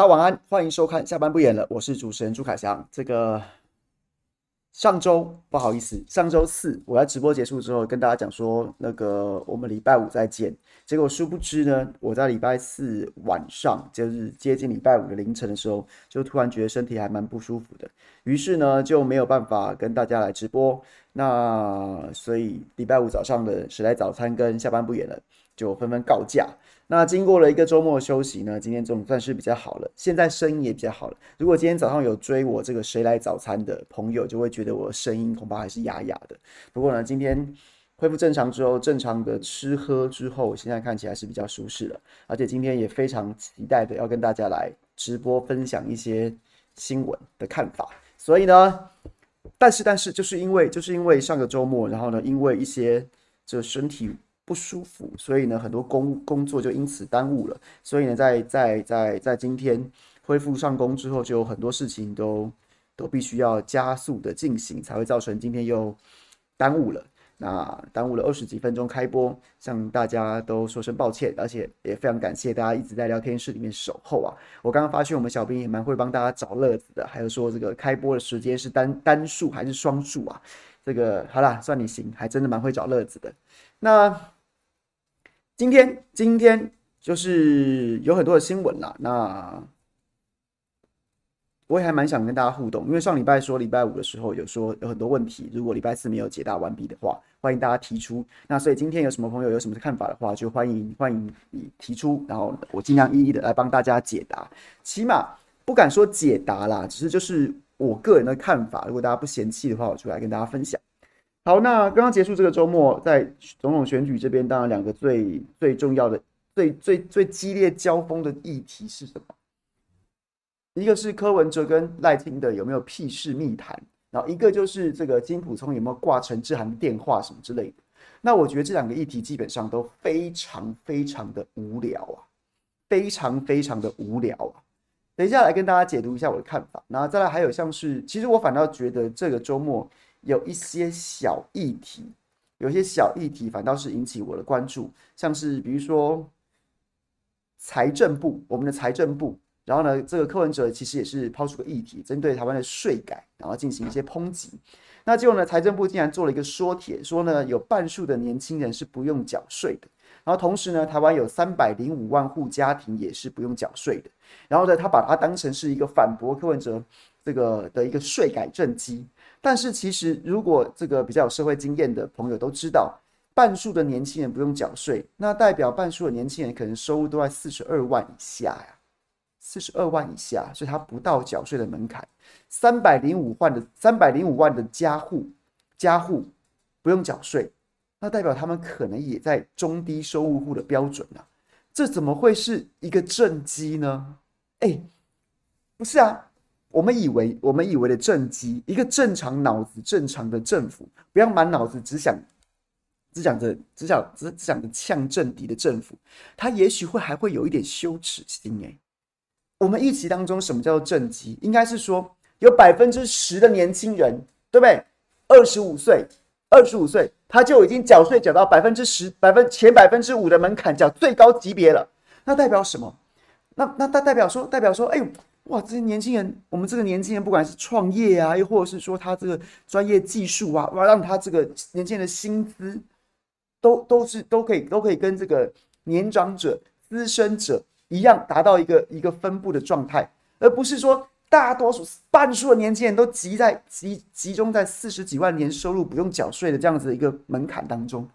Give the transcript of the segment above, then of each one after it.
大家晚安，欢迎收看下班不演了，我是主持人朱凯翔。这个上周不好意思，上周四我在直播结束之后跟大家讲说，那个我们礼拜五再见。结果殊不知呢，我在礼拜四晚上，就是接近礼拜五的凌晨的时候，就突然觉得身体还蛮不舒服的，于是呢就没有办法跟大家来直播。那所以礼拜五早上的时来早餐跟下班不演了，就纷纷告假。那经过了一个周末休息呢，今天总算是比较好了，现在声音也比较好了。如果今天早上有追我这个谁来早餐的朋友，就会觉得我声音恐怕还是哑哑的。不过呢，今天恢复正常之后，正常的吃喝之后，现在看起来是比较舒适了。而且今天也非常期待的要跟大家来直播分享一些新闻的看法。所以呢，但是但是就是因为就是因为上个周末，然后呢，因为一些这身体。不舒服，所以呢，很多工工作就因此耽误了。所以呢，在在在在今天恢复上工之后，就有很多事情都都必须要加速的进行，才会造成今天又耽误了。那耽误了二十几分钟开播，向大家都说声抱歉，而且也非常感谢大家一直在聊天室里面守候啊。我刚刚发现我们小编也蛮会帮大家找乐子的，还有说这个开播的时间是单单数还是双数啊？这个好啦，算你行，还真的蛮会找乐子的。那。今天今天就是有很多的新闻啦，那我也还蛮想跟大家互动，因为上礼拜说礼拜五的时候有说有很多问题，如果礼拜四没有解答完毕的话，欢迎大家提出。那所以今天有什么朋友有什么看法的话，就欢迎欢迎你提出，然后我尽量一一的来帮大家解答。起码不敢说解答啦，只是就是我个人的看法，如果大家不嫌弃的话，我就来跟大家分享。好，那刚刚结束这个周末，在总统选举这边，当然两个最最重要的、最最最激烈交锋的议题是什么？一个是柯文哲跟赖清德有没有屁事密谈，然后一个就是这个金溥聪有没有挂陈志涵电话什么之类的。那我觉得这两个议题基本上都非常非常的无聊啊，非常非常的无聊啊。等一下来跟大家解读一下我的看法，然后再来还有像是，其实我反倒觉得这个周末。有一些小议题，有些小议题反倒是引起我的关注，像是比如说财政部，我们的财政部，然后呢，这个柯文哲其实也是抛出个议题，针对台湾的税改，然后进行一些抨击。那结果呢，财政部竟然做了一个说帖，说呢有半数的年轻人是不用缴税的，然后同时呢，台湾有三百零五万户家庭也是不用缴税的，然后呢，他把它当成是一个反驳柯文哲这个的一个税改政绩。但是其实，如果这个比较有社会经验的朋友都知道，半数的年轻人不用缴税，那代表半数的年轻人可能收入都在四十二万以下呀，四十二万以下，所以他不到缴税的门槛。三百零五万的三百零五万的家户家户不用缴税，那代表他们可能也在中低收入户的标准啊，这怎么会是一个政绩呢？哎，不是啊。我们以为，我们以为的政绩，一个正常脑子、正常的政府，不要满脑子只想、只想着、只想、只只想着呛政敌的政府，他也许会还会有一点羞耻心。哎，我们预期当中，什么叫做政绩？应该是说，有百分之十的年轻人，对不对？二十五岁，二十五岁，他就已经缴税缴到百分之十、百分前百分之五的门槛，缴最高级别了。那代表什么？那那代代表说，代表说，哎呦。哇，这些年轻人，我们这个年轻人，不管是创业啊，又或者是说他这个专业技术啊，哇，让他这个年轻人的薪资都都是都可以都可以跟这个年长者、资深者一样，达到一个一个分布的状态，而不是说大多数半数的年轻人都集在集集中在四十几万年收入不用缴税的这样子的一个门槛当中。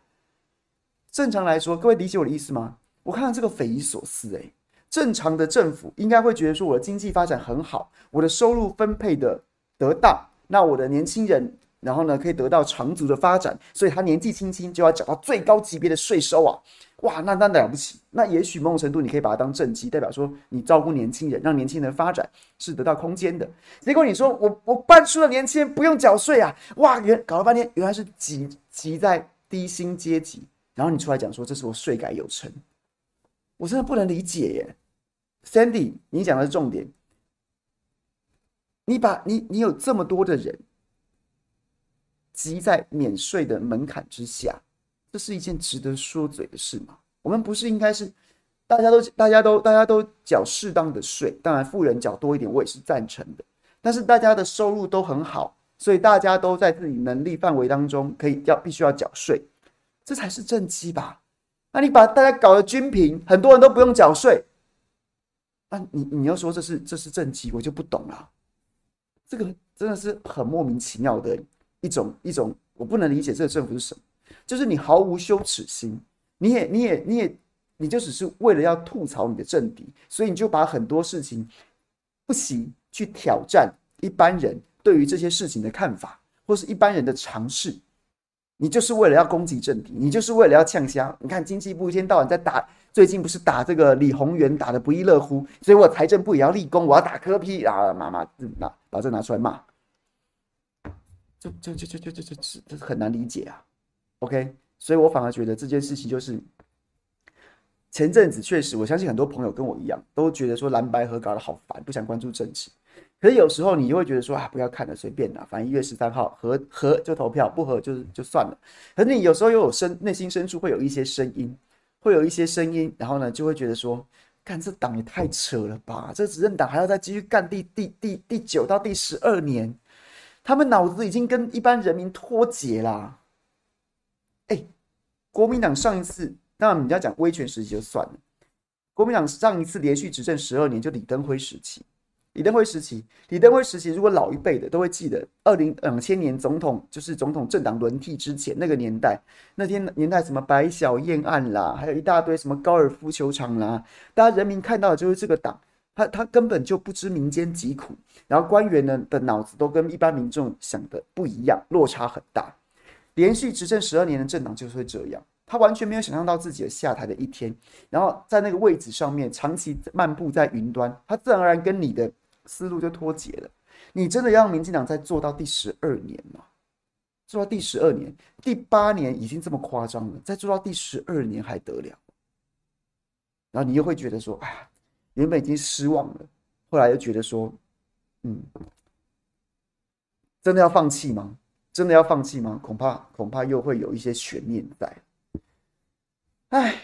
正常来说，各位理解我的意思吗？我看到这个匪夷所思，欸，诶。正常的政府应该会觉得说，我的经济发展很好，我的收入分配的得当，那我的年轻人，然后呢可以得到长足的发展，所以他年纪轻轻就要缴到最高级别的税收啊！哇，那那了不起，那也许某种程度你可以把它当政绩，代表说你照顾年轻人，让年轻人发展是得到空间的。结果你说我我半数的年轻人不用缴税啊！哇，原搞了半天原来是挤挤在低薪阶级，然后你出来讲说这是我税改有成，我真的不能理解耶。Sandy，你讲的是重点。你把你你有这么多的人挤在免税的门槛之下，这是一件值得说嘴的事吗？我们不是应该是大家都大家都大家都缴适当的税，当然富人缴多一点，我也是赞成的。但是大家的收入都很好，所以大家都在自己能力范围当中可以要必须要缴税，这才是正畸吧？那你把大家搞得均平，很多人都不用缴税，那你你要说这是这是政绩，我就不懂了。这个真的是很莫名其妙的一种一种，我不能理解这个政府是什么，就是你毫无羞耻心，你也你也你也。你就只是为了要吐槽你的政敌，所以你就把很多事情不惜去挑战一般人对于这些事情的看法，或是一般人的尝试。你就是为了要攻击政敌，你就是为了要呛声。你看经济部一天到晚在打，最近不是打这个李鸿源打得不亦乐乎，所以我财政部也要立功，我要打科批啊，妈妈拿把这拿出来骂，就就就就就就就这很难理解啊。OK，所以我反而觉得这件事情就是。前阵子确实，我相信很多朋友跟我一样，都觉得说蓝白合搞得好烦，不想关注政治。可是有时候你就会觉得说啊，不要看了，随便啦，反正一月十三号合合就投票，不合就是就算了。可是你有时候又有深内心深处会有一些声音，会有一些声音，然后呢就会觉得说，干这党也太扯了吧，这执政党还要再继续干第第第第九到第十二年，他们脑子已经跟一般人民脱节啦。哎，国民党上一次。那你要讲威权时期就算了，国民党上一次连续执政十二年就李登辉时期，李登辉时期，李登辉时期，如果老一辈的都会记得，二零两千年总统就是总统政党轮替之前那个年代，那天年代什么白小燕案啦，还有一大堆什么高尔夫球场啦，大家人民看到的就是这个党，他他根本就不知民间疾苦，然后官员呢的脑子都跟一般民众想的不一样，落差很大，连续执政十二年的政党就是会这样。他完全没有想象到自己的下台的一天，然后在那个位置上面长期漫步在云端，他自然而然跟你的思路就脱节了。你真的要让民进党再做到第十二年吗？做到第十二年，第八年已经这么夸张了，再做到第十二年还得了？然后你又会觉得说，哎呀，原本已经失望了，后来又觉得说，嗯，真的要放弃吗？真的要放弃吗？恐怕恐怕又会有一些悬念在。哎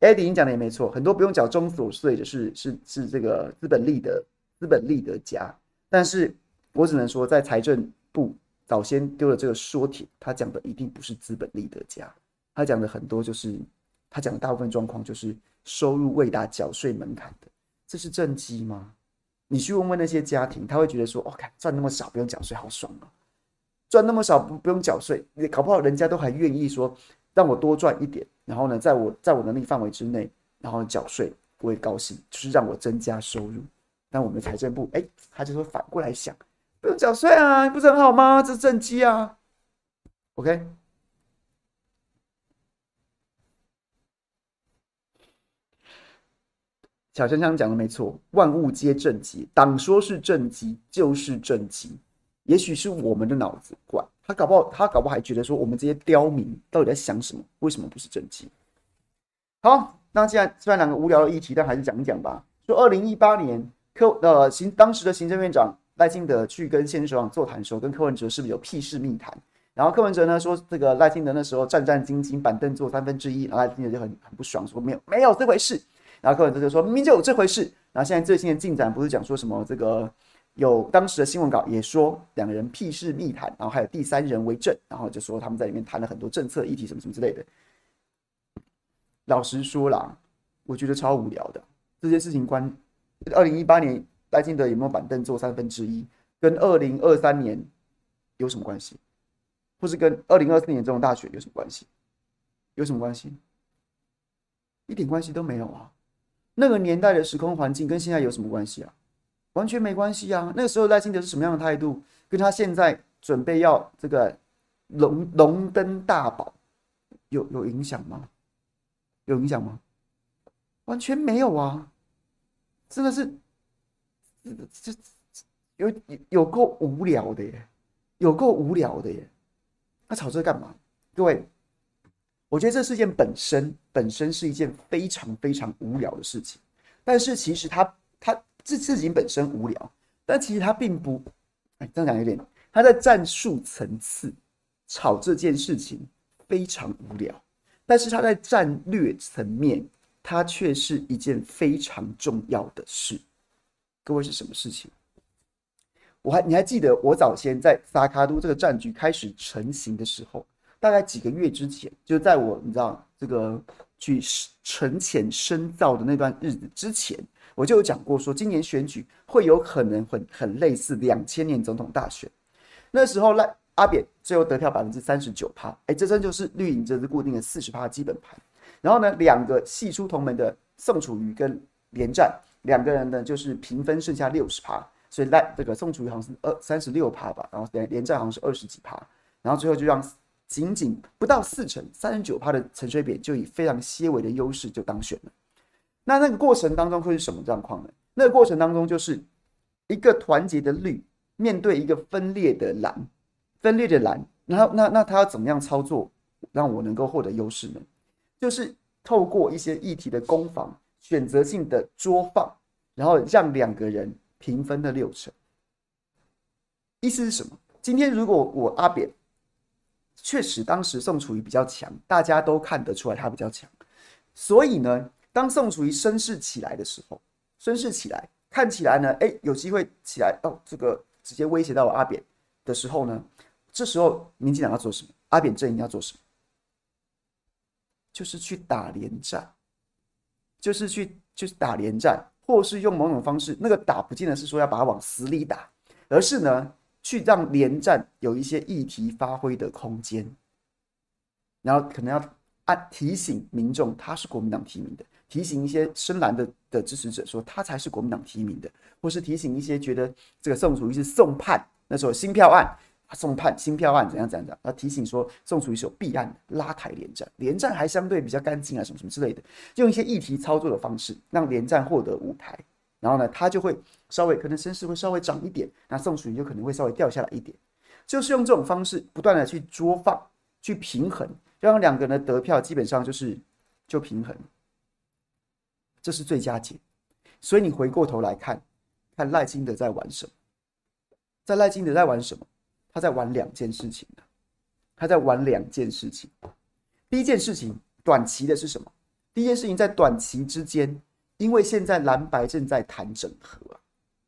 ，Adi，你讲的也没错，很多不用缴中所税的是是是这个资本利得资本利得家，但是我只能说，在财政部早先丢了这个说帖，他讲的一定不是资本利得家，他讲的很多就是他讲的大部分状况就是收入未达缴税门槛的，这是正畸吗？你去问问那些家庭，他会觉得说，哦，看赚那么少不用缴税，好爽啊！赚那么少不不用缴税，你搞不好人家都还愿意说。让我多赚一点，然后呢，在我在我能力范围之内，然后缴税，我也高兴，就是让我增加收入。但我们财政部，哎，他就说反过来想，不用缴税啊，不是很好吗？这是正畸啊。OK，小香香讲的没错，万物皆正畸，党说是正畸就是正畸，也许是我们的脑子怪。他搞不好，他搞不好还觉得说，我们这些刁民到底在想什么？为什么不是正畸？好，那既然虽然两个无聊的议题，但还是讲一讲吧。说二零一八年柯呃行当时的行政院长赖清德去跟现任首长座谈的时候，跟柯文哲是不是有屁事密谈？然后柯文哲呢说，这个赖清德那时候战战兢兢，板凳坐三分之一，然后赖清德就很很不爽，说没有没有这回事。然后柯文哲就说明明就有这回事。然后现在最新的进展不是讲说什么这个？有当时的新闻稿也说两个人屁事密谈，然后还有第三人为证，然后就说他们在里面谈了很多政策议题什么什么之类的。老实说啦，我觉得超无聊的这件事情关。二零一八年赖清德有没有板凳坐三分之一，跟二零二三年有什么关系？或是跟二零二四年这种大选有什么关系？有什么关系？一点关系都没有啊！那个年代的时空环境跟现在有什么关系啊？完全没关系啊！那个时候赖清德是什么样的态度，跟他现在准备要这个龙龙登大宝有有影响吗？有影响吗？完全没有啊！真的是，这这有有够无聊的耶，有够无聊的耶！那吵这干嘛？各位，我觉得这事件本身本身是一件非常非常无聊的事情，但是其实他他。这事情本身无聊，但其实他并不，哎，这样讲有点，他在战术层次吵这件事情非常无聊，但是他在战略层面，它却是一件非常重要的事。各位是什么事情？我还你还记得我早先在萨卡都这个战局开始成型的时候，大概几个月之前，就在我你知道这个去沉潜深造的那段日子之前，我就有讲过说，今年选举会有可能很很类似两千年总统大选。那时候赖阿扁最后得票百分之三十九趴，哎，这真就是绿营这支固定的四十趴基本盘。然后呢，两个系出同门的宋楚瑜跟连战两个人呢，就是平分剩下六十趴。所以赖这个宋楚瑜好像是二三十六趴吧，然后连连战好像是二十几趴，然后最后就让仅仅不到四成三十九趴的陈水扁就以非常些微的优势就当选了。那那个过程当中会是什么状况呢？那个过程当中就是一个团结的绿面对一个分裂的蓝，分裂的蓝，然后那那他要怎么样操作让我能够获得优势呢？就是透过一些议题的攻防，选择性的捉放，然后让两个人。平分的六成，意思是什么？今天如果我阿扁确实当时宋楚瑜比较强，大家都看得出来他比较强，所以呢，当宋楚瑜声势起来的时候，声势起来，看起来呢，哎，有机会起来哦，这个直接威胁到我阿扁的时候呢，这时候民进党要做什么？阿扁阵营要做什么？就是去打连战，就是去就是打连战。或是用某种方式，那个打不见得是说要把它往死里打，而是呢，去让连战有一些议题发挥的空间，然后可能要按提醒民众他是国民党提名的，提醒一些深蓝的的支持者说他才是国民党提名的，或是提醒一些觉得这个宋楚瑜是送判，那时候新票案。送判新票案怎样怎样的？他提醒说，宋楚瑜是有弊案的，拉抬连战，连战还相对比较干净啊，什么什么之类的，用一些议题操作的方式，让连战获得舞台，然后呢，他就会稍微可能声势会稍微涨一点，那宋楚瑜就可能会稍微掉下来一点，就是用这种方式不断的去捉放，去平衡，让两个人的得票基本上就是就平衡，这是最佳解。所以你回过头来看，看赖清德在玩什么，在赖清德在玩什么？他在玩两件事情，他在玩两件事情。第一件事情，短期的是什么？第一件事情在短期之间，因为现在蓝白正在谈整合，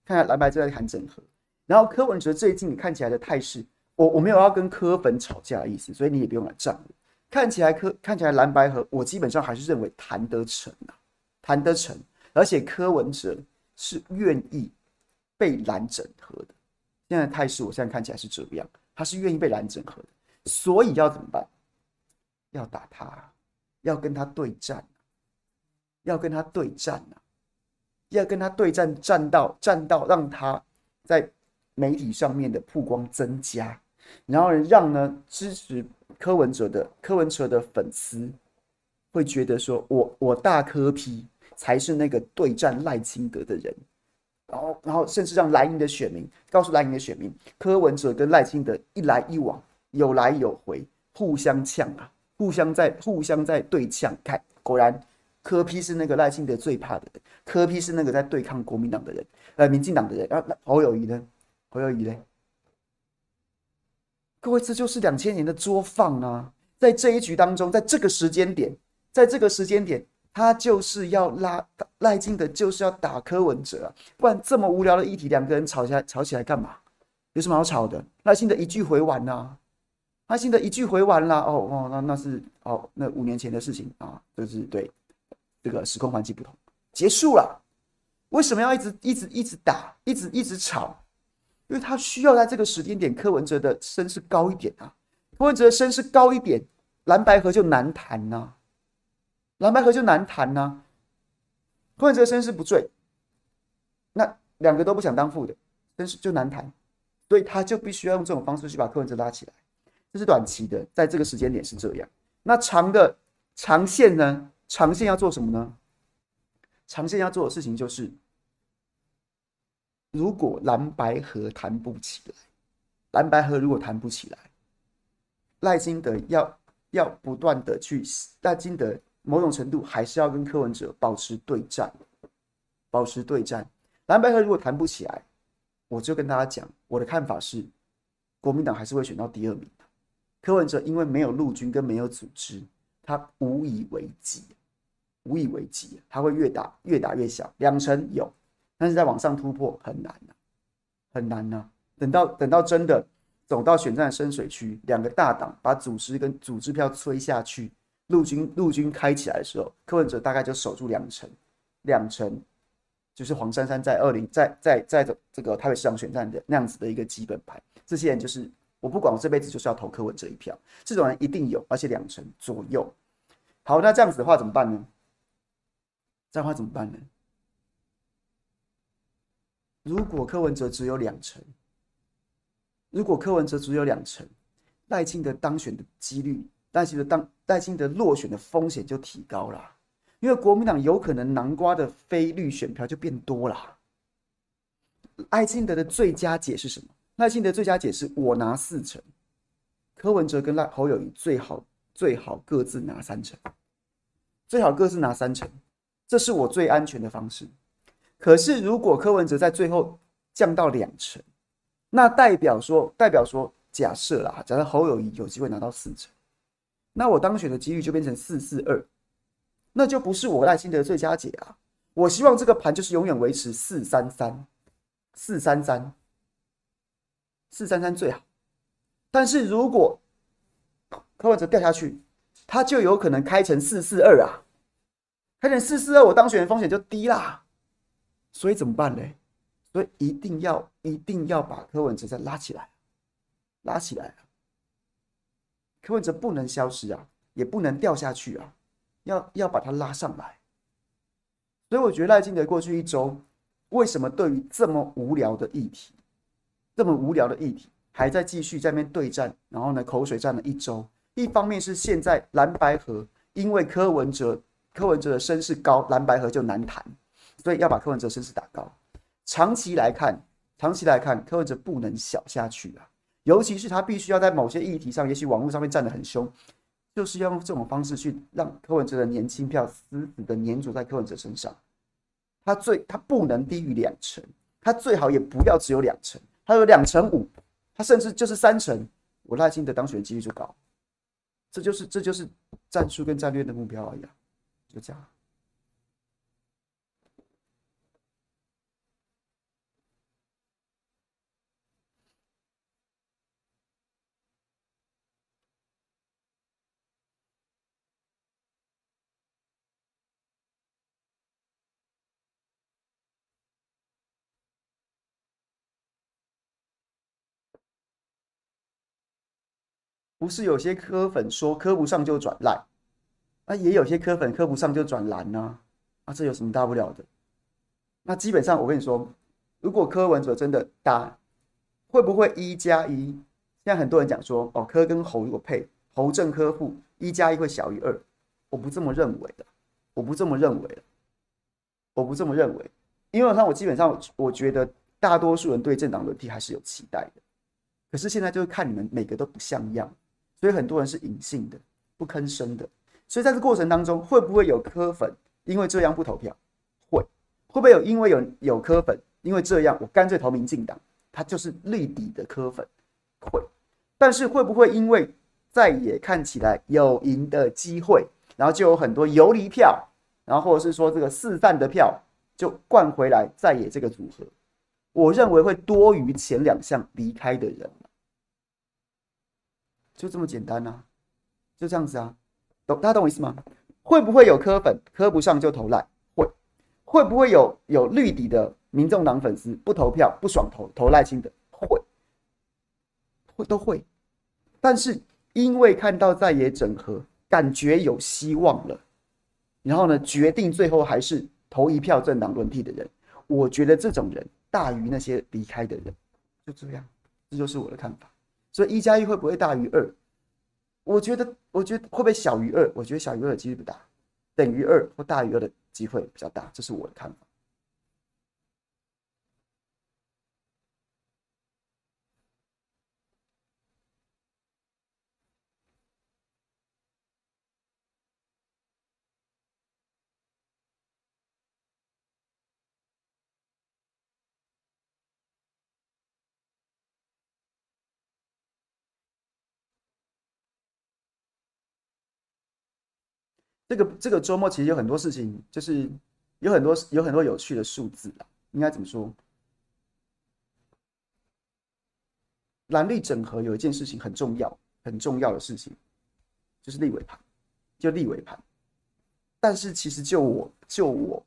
看看蓝白正在谈整合。然后柯文哲最近看起来的态势，我我没有要跟柯粉吵架的意思，所以你也不用来站我。看起来柯看起来蓝白和，我基本上还是认为谈得成啊，谈得成。而且柯文哲是愿意被蓝整合的。现在的态势，我现在看起来是这样，他是愿意被蓝整合的，所以要怎么办？要打他，要跟他对战，要跟他对战啊！要跟他对战，战到战到让他在媒体上面的曝光增加，然后让呢支持柯文哲的柯文哲的粉丝会觉得说我，我大柯批才是那个对战赖清德的人。然后，然后甚至让蓝营的选民告诉蓝营的选民，柯文哲跟赖清德一来一往，有来有回，互相呛啊，互相在互相在对呛。看，果然柯批是那个赖清德最怕的人，柯批是那个在对抗国民党的人，呃，民进党的人。啊，那侯友谊呢？侯友谊呢？各位，这就是两千年的作坊啊！在这一局当中，在这个时间点，在这个时间点。他就是要拉赖金德，就是要打柯文哲！不然这么无聊的议题，两个人吵起来吵起来干嘛？有什么好吵的？赖清德一句回完呐，赖清德一句回完了。哦哦，那那是哦，那五年前的事情啊，就是对这个时空环境不同，结束了。为什么要一直一直一直打，一直一直吵？因为他需要在这个时间点，柯文哲的声势高一点啊，柯文哲的声势高一点，蓝白河就难谈呐、啊。蓝白合就难谈呐、啊，柯文哲声势不坠，那两个都不想当副的，声势就难谈，所以他就必须要用这种方式去把柯文哲拉起来，这是短期的，在这个时间点是这样。那长的长线呢？长线要做什么呢？长线要做的事情就是，如果蓝白河谈不起来，蓝白河如果谈不起来，赖清德要要不断的去赖金德。某种程度还是要跟柯文哲保持对战，保持对战。蓝白合如果谈不起来，我就跟大家讲，我的看法是，国民党还是会选到第二名的。柯文哲因为没有陆军跟没有组织，他无以为继。无以为继，他会越打越打越小。两成有，但是在往上突破很难啊，很难呐、啊。等到等到真的走到选战深水区，两个大党把组织跟组织票吹下去，陆军陆军开起来的时候，柯文哲大概就守住两成，两成就是黄珊珊在二零在在在这个台北市长选战的那样子的一个基本盘。这些人就是我不管，我这辈子就是要投柯文哲一票，这种人一定有，而且两成左右。好，那这样子的话怎么办呢？这样的话怎么办呢？如果柯文哲只有两成，如果柯文哲只有两成，赖清德当选的几率，赖清德当赖清德落选的风险就提高了，因为国民党有可能南瓜的非绿选票就变多了。赖清德的最佳解是什么？赖清德最佳解是我拿四成，柯文哲跟赖侯友宜最好最好各自拿三成，最好各自拿三成，这是我最安全的方式。可是如果柯文哲在最后降到两成，那代表说，代表说，假设啦，假设侯友宜有机会拿到四成，那我当选的几率就变成四四二，那就不是我赖清德的最佳解啊！我希望这个盘就是永远维持四三三，四三三，四三三最好。但是如果柯文哲掉下去，他就有可能开成四四二啊，开成四四二，我当选的风险就低啦。所以怎么办呢？所以一定要一定要把柯文哲再拉起来，拉起来！柯文哲不能消失啊，也不能掉下去啊，要要把他拉上来。所以我觉得赖清德过去一周，为什么对于这么无聊的议题，这么无聊的议题，还在继续在那边对战，然后呢口水战了一周。一方面是现在蓝白河，因为柯文哲柯文哲的声势高，蓝白河就难谈，所以要把柯文哲声势打高。长期来看，长期来看，柯文哲不能小下去啊！尤其是他必须要在某些议题上，也许网络上面站得很凶，就是要用这种方式去让柯文哲的年轻票死死的黏住在柯文哲身上。他最他不能低于两成，他最好也不要只有两成，他有两成五，他甚至就是三成，我赖清德当选几率就高。这就是这就是战术跟战略的目标而已啊，就这样。不是有些科粉说科不上就转赖，那也有些科粉科不上就转蓝呢，啊，这有什么大不了的？那基本上我跟你说，如果柯文哲真的打，会不会一加一？现在很多人讲说，哦，柯跟侯如果配，侯正科负，一加一会小于二，我不这么认为的，我不这么认为的，我不这么认为，因为上我基本上我觉得大多数人对政党轮替还是有期待的，可是现在就是看你们每个都不像样。所以很多人是隐性的、不吭声的。所以在这过程当中，会不会有柯粉因为这样不投票？会。会不会有因为有有柯粉因为这样我干脆投民进党？他就是绿底的柯粉。会。但是会不会因为在野看起来有赢的机会，然后就有很多游离票，然后或者是说这个四散的票就灌回来在野这个组合？我认为会多于前两项离开的人。就这么简单呐、啊，就这样子啊，懂大家懂我意思吗？会不会有磕粉磕不上就投赖？会，会不会有有绿底的民众党粉丝不投票不爽投投赖清德？会，会都会，但是因为看到在野整合，感觉有希望了，然后呢，决定最后还是投一票政党轮替的人，我觉得这种人大于那些离开的人，就这样，这就是我的看法。一加一会不会大于二？我觉得，我觉得会不会小于二？我觉得小于二的几率不大，等于二或大于二的机会比较大，这是我的看法。这个这个周末其实有很多事情，就是有很多有很多有趣的数字啊，应该怎么说？蓝绿整合有一件事情很重要，很重要的事情，就是立委盘，就立委盘。但是其实就我就我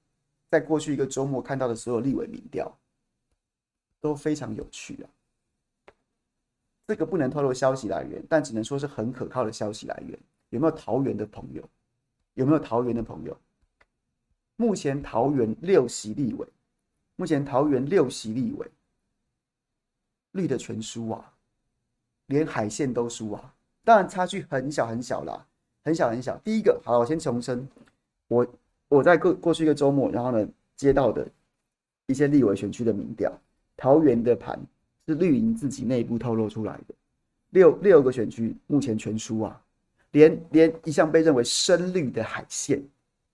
在过去一个周末看到的所有立委民调，都非常有趣啊。这个不能透露消息来源，但只能说是很可靠的消息来源。有没有桃园的朋友？有没有桃园的朋友？目前桃园六席立委，目前桃园六席立委，绿的全输啊！连海线都输啊！当然差距很小很小啦，很小很小。第一个，好，我先重申，我我在过过去一个周末，然后呢接到的一些立委选区的民调，桃园的盘是绿营自己内部透露出来的，六六个选区目前全输啊，连连一向被认为深绿的海线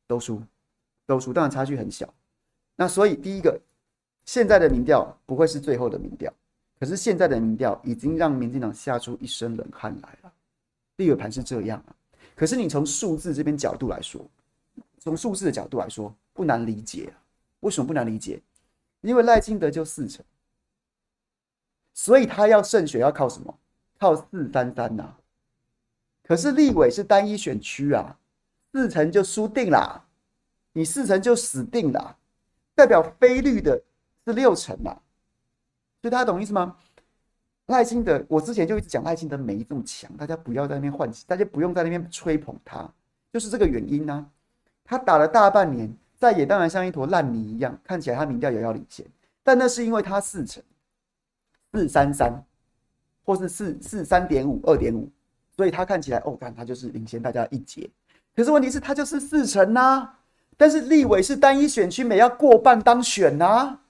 都输，都输，当然差距很小。那所以第一个，现在的民调不会是最后的民调。可是现在的民调已经让民进党吓出一身冷汗来了，立委盘是这样啊。可是你从数字这边角度来说，从数字的角度来说不难理解啊。为什么不难理解？因为赖清德就四成，所以他要胜选要靠什么？靠四三三呐。可是立委是单一选区啊，四成就输定了，你四成就死定了，代表非绿的是六成啊。所以大家懂意思吗？赖清德，我之前就一直讲赖清德没这么强，大家不要在那边唤起，大家不用在那边吹捧他，就是这个原因呢、啊。他打了大半年，在野当然像一坨烂泥一样，看起来他民调遥遥领先，但那是因为他四成四三三，或是四四三点五二点五，所以他看起来哦，看他就是领先大家一截。可是问题是，他就是四成呐、啊，但是立委是单一选区，每要过半当选呐、啊。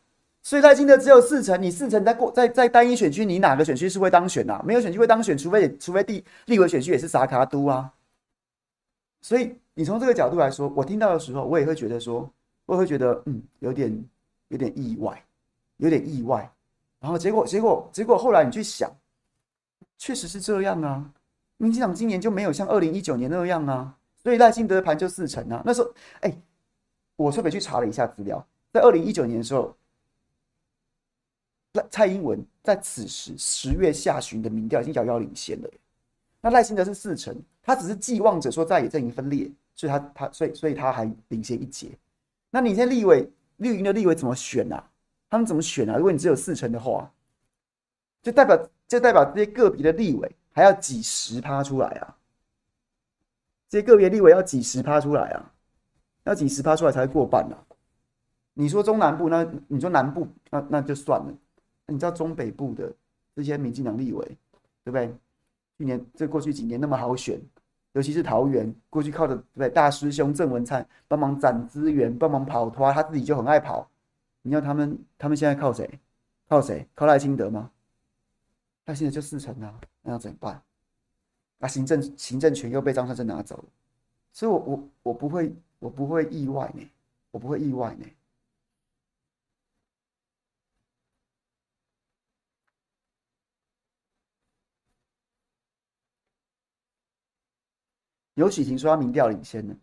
所以赖清德只有四成，你四成在过在在单一选区，你哪个选区是会当选啊？没有选区会当选，除非除非地立委选区也是萨卡都啊。所以你从这个角度来说，我听到的时候，我也会觉得说，我也会觉得嗯，有点有点意外，有点意外。然后结果结果结果后来你去想，确实是这样啊。民进党今年就没有像二零一九年那样啊，所以赖清德的盘就四成啊。那时候哎，我特别去查了一下资料，在二零一九年的时候。蔡英文在此时十月下旬的民调已经遥遥领先了。那赖清德是四成，他只是寄望着说在野阵营分裂，所以他他所以所以他还领先一截。那你现在立委绿营的立委怎么选啊？他们怎么选啊？如果你只有四成的话，就代表就代表这些个别的立委还要几十趴出来啊？这些个别立委要几十趴出来啊？要几十趴出来才过半啊？你说中南部，那你说南部，那那就算了。你知道中北部的这些民进党立委，对不对？去年这过去几年那么好选，尤其是桃园，过去靠着对不对？大师兄郑文灿帮忙攒资源，帮忙跑拖，他自己就很爱跑。你要他们，他们现在靠谁？靠谁？靠赖清德吗？赖清德就四成啊，那要怎么办？啊，行政行政权又被张善政拿走了，所以我我我不会我不会意外呢，我不会意外呢。有许霆说他民调领先呢，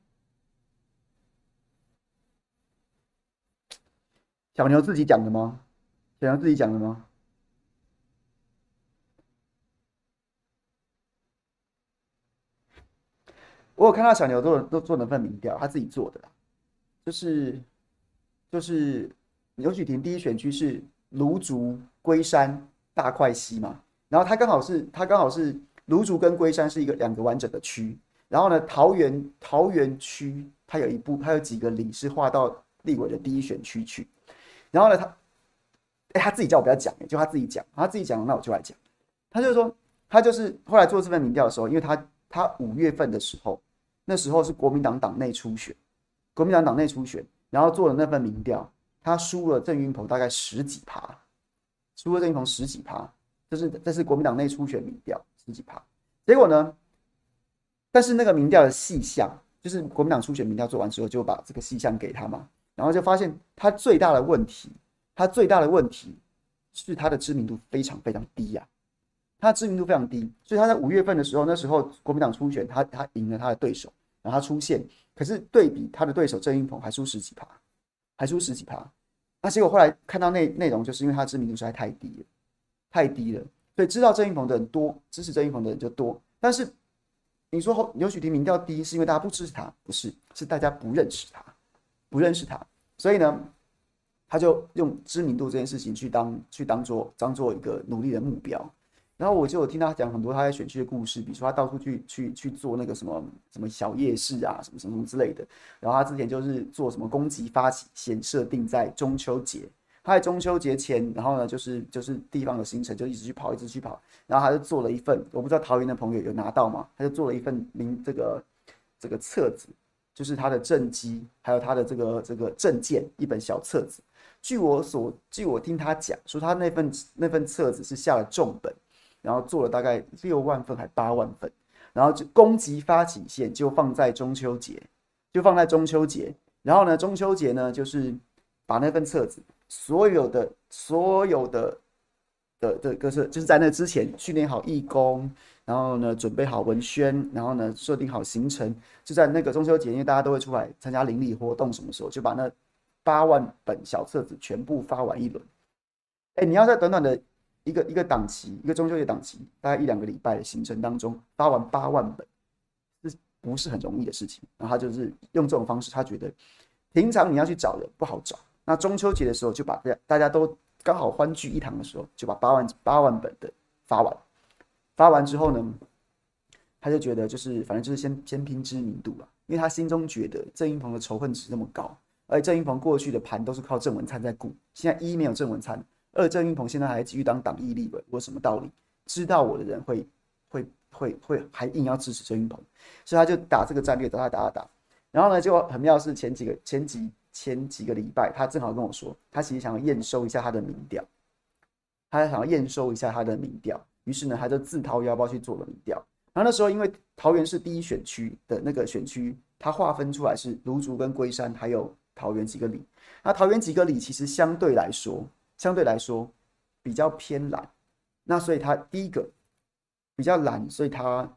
小牛自己讲的吗？小牛自己讲的吗？我有看到小牛做都做了份民调，他自己做的啦，就是就是刘许霆第一选区是芦竹龟山大块溪嘛，然后他刚好是他刚好是芦竹跟龟山是一个两个完整的区。然后呢，桃园桃园区，它有一部，它有几个里是划到立委的第一选区去。然后呢，他，哎，他自己叫我不要讲，就他自己讲，他自己讲，那我就来讲。他就说，他就是后来做这份民调的时候，因为他他五月份的时候，那时候是国民党党内初选，国民党党内初选，然后做了那份民调，他输了郑云鹏大概十几趴，输了郑云鹏十几趴，就是这是国民党内初选民调十几趴，结果呢？但是那个民调的细项，就是国民党初选民调做完之后，就把这个细项给他嘛，然后就发现他最大的问题，他最大的问题是他的知名度非常非常低呀、他的知名度非常低，所以他在五月份的时候，那时候国民党初选他他赢了他的对手，然后他出现，可是对比他的对手郑运鹏还输十几趴，还输十几趴。那结果后来看到内内容，就是因为他知名度实在太低了，太低了，所以知道郑运鹏的人多，支持郑运鹏的人就多。但是你说刘许婷民调低，是因为大家不支持他？不是，是大家不认识他，不认识他。所以呢，他就用知名度这件事情去当去当做当做一个努力的目标。然后我就有听他讲很多他在选区的故事，比如说他到处去去去做那个什么什么小夜市啊，什么什么什么之类的。然后他之前就是做什么攻击发起先设定在中秋节，他在中秋节前，然后呢就是就是地方的行程就一直去跑，一直去跑。然后他就做了一份，我不知道桃园的朋友有拿到吗？他就做了一份名这个这个册子，就是他的政绩，还有他的这个这个证件一本小册子。据我所据我听他讲说，他那份那份册子是下了重本。然后做了大概六万份还八万份，然后就攻击发起线就放在中秋节，就放在中秋节。然后呢，中秋节呢就是把那份册子所有的所有的的的个是就是在那之前训练好义工，然后呢准备好文宣，然后呢设定好行程，就在那个中秋节，因为大家都会出来参加邻里活动，什么时候就把那八万本小册子全部发完一轮。哎，你要在短短的。一个一个档期，一个中秋节档期，大概一两个礼拜的行程当中发完八万本，这不是很容易的事情。然后他就是用这种方式，他觉得平常你要去找人不好找，那中秋节的时候就把大家大家都刚好欢聚一堂的时候，就把八万八万本的发完。发完之后呢，他就觉得就是反正就是先先拼知名度吧，因为他心中觉得郑英鹏的仇恨值那么高，而郑英鹏过去的盘都是靠郑文灿在顾，现在一没有郑文灿。二郑运鹏现在还继续当党意立委，我什么道理？知道我的人会会会会还硬要支持郑运鹏，所以他就打这个战略，打打打打打。然后呢，就很妙是前几个前几前几个礼拜，他正好跟我说，他其实想要验收一下他的民调，他想要验收一下他的民调，于是呢，他就自掏腰包去做了民调。然后那时候因为桃园是第一选区的那个选区，他划分出来是芦竹跟龟山，还有桃园几个里。那桃园几个里其实相对来说。相对来说比较偏蓝，那所以他第一个比较蓝，所以他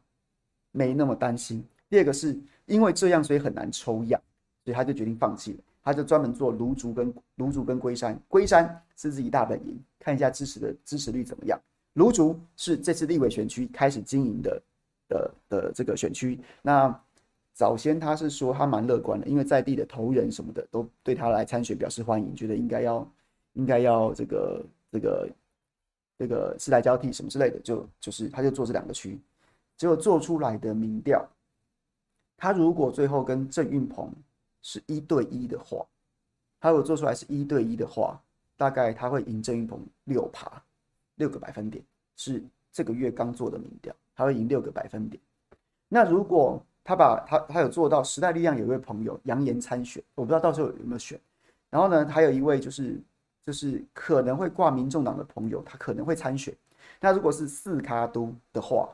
没那么担心。第二个是因为这样，所以很难抽样，所以他就决定放弃了。他就专门做芦竹跟芦竹跟龟山，龟山是自己大本营，看一下支持的支持率怎么样。芦竹是这次立委选区开始经营的的的这个选区。那早先他是说他蛮乐观的，因为在地的头人什么的都对他来参选表示欢迎，觉得应该要。应该要这个这个这个世代交替什么之类的，就就是他就做这两个区，结果做出来的民调，他如果最后跟郑运鹏是一对一的话，他如果做出来是一对一的话，大概他会赢郑运鹏六趴，六个百分点，是这个月刚做的民调，他会赢六个百分点。那如果他把他他有做到时代力量有一位朋友扬言参选，我不知道到时候有没有选，然后呢，还有一位就是。就是可能会挂民众党的朋友，他可能会参选。那如果是四卡都的话，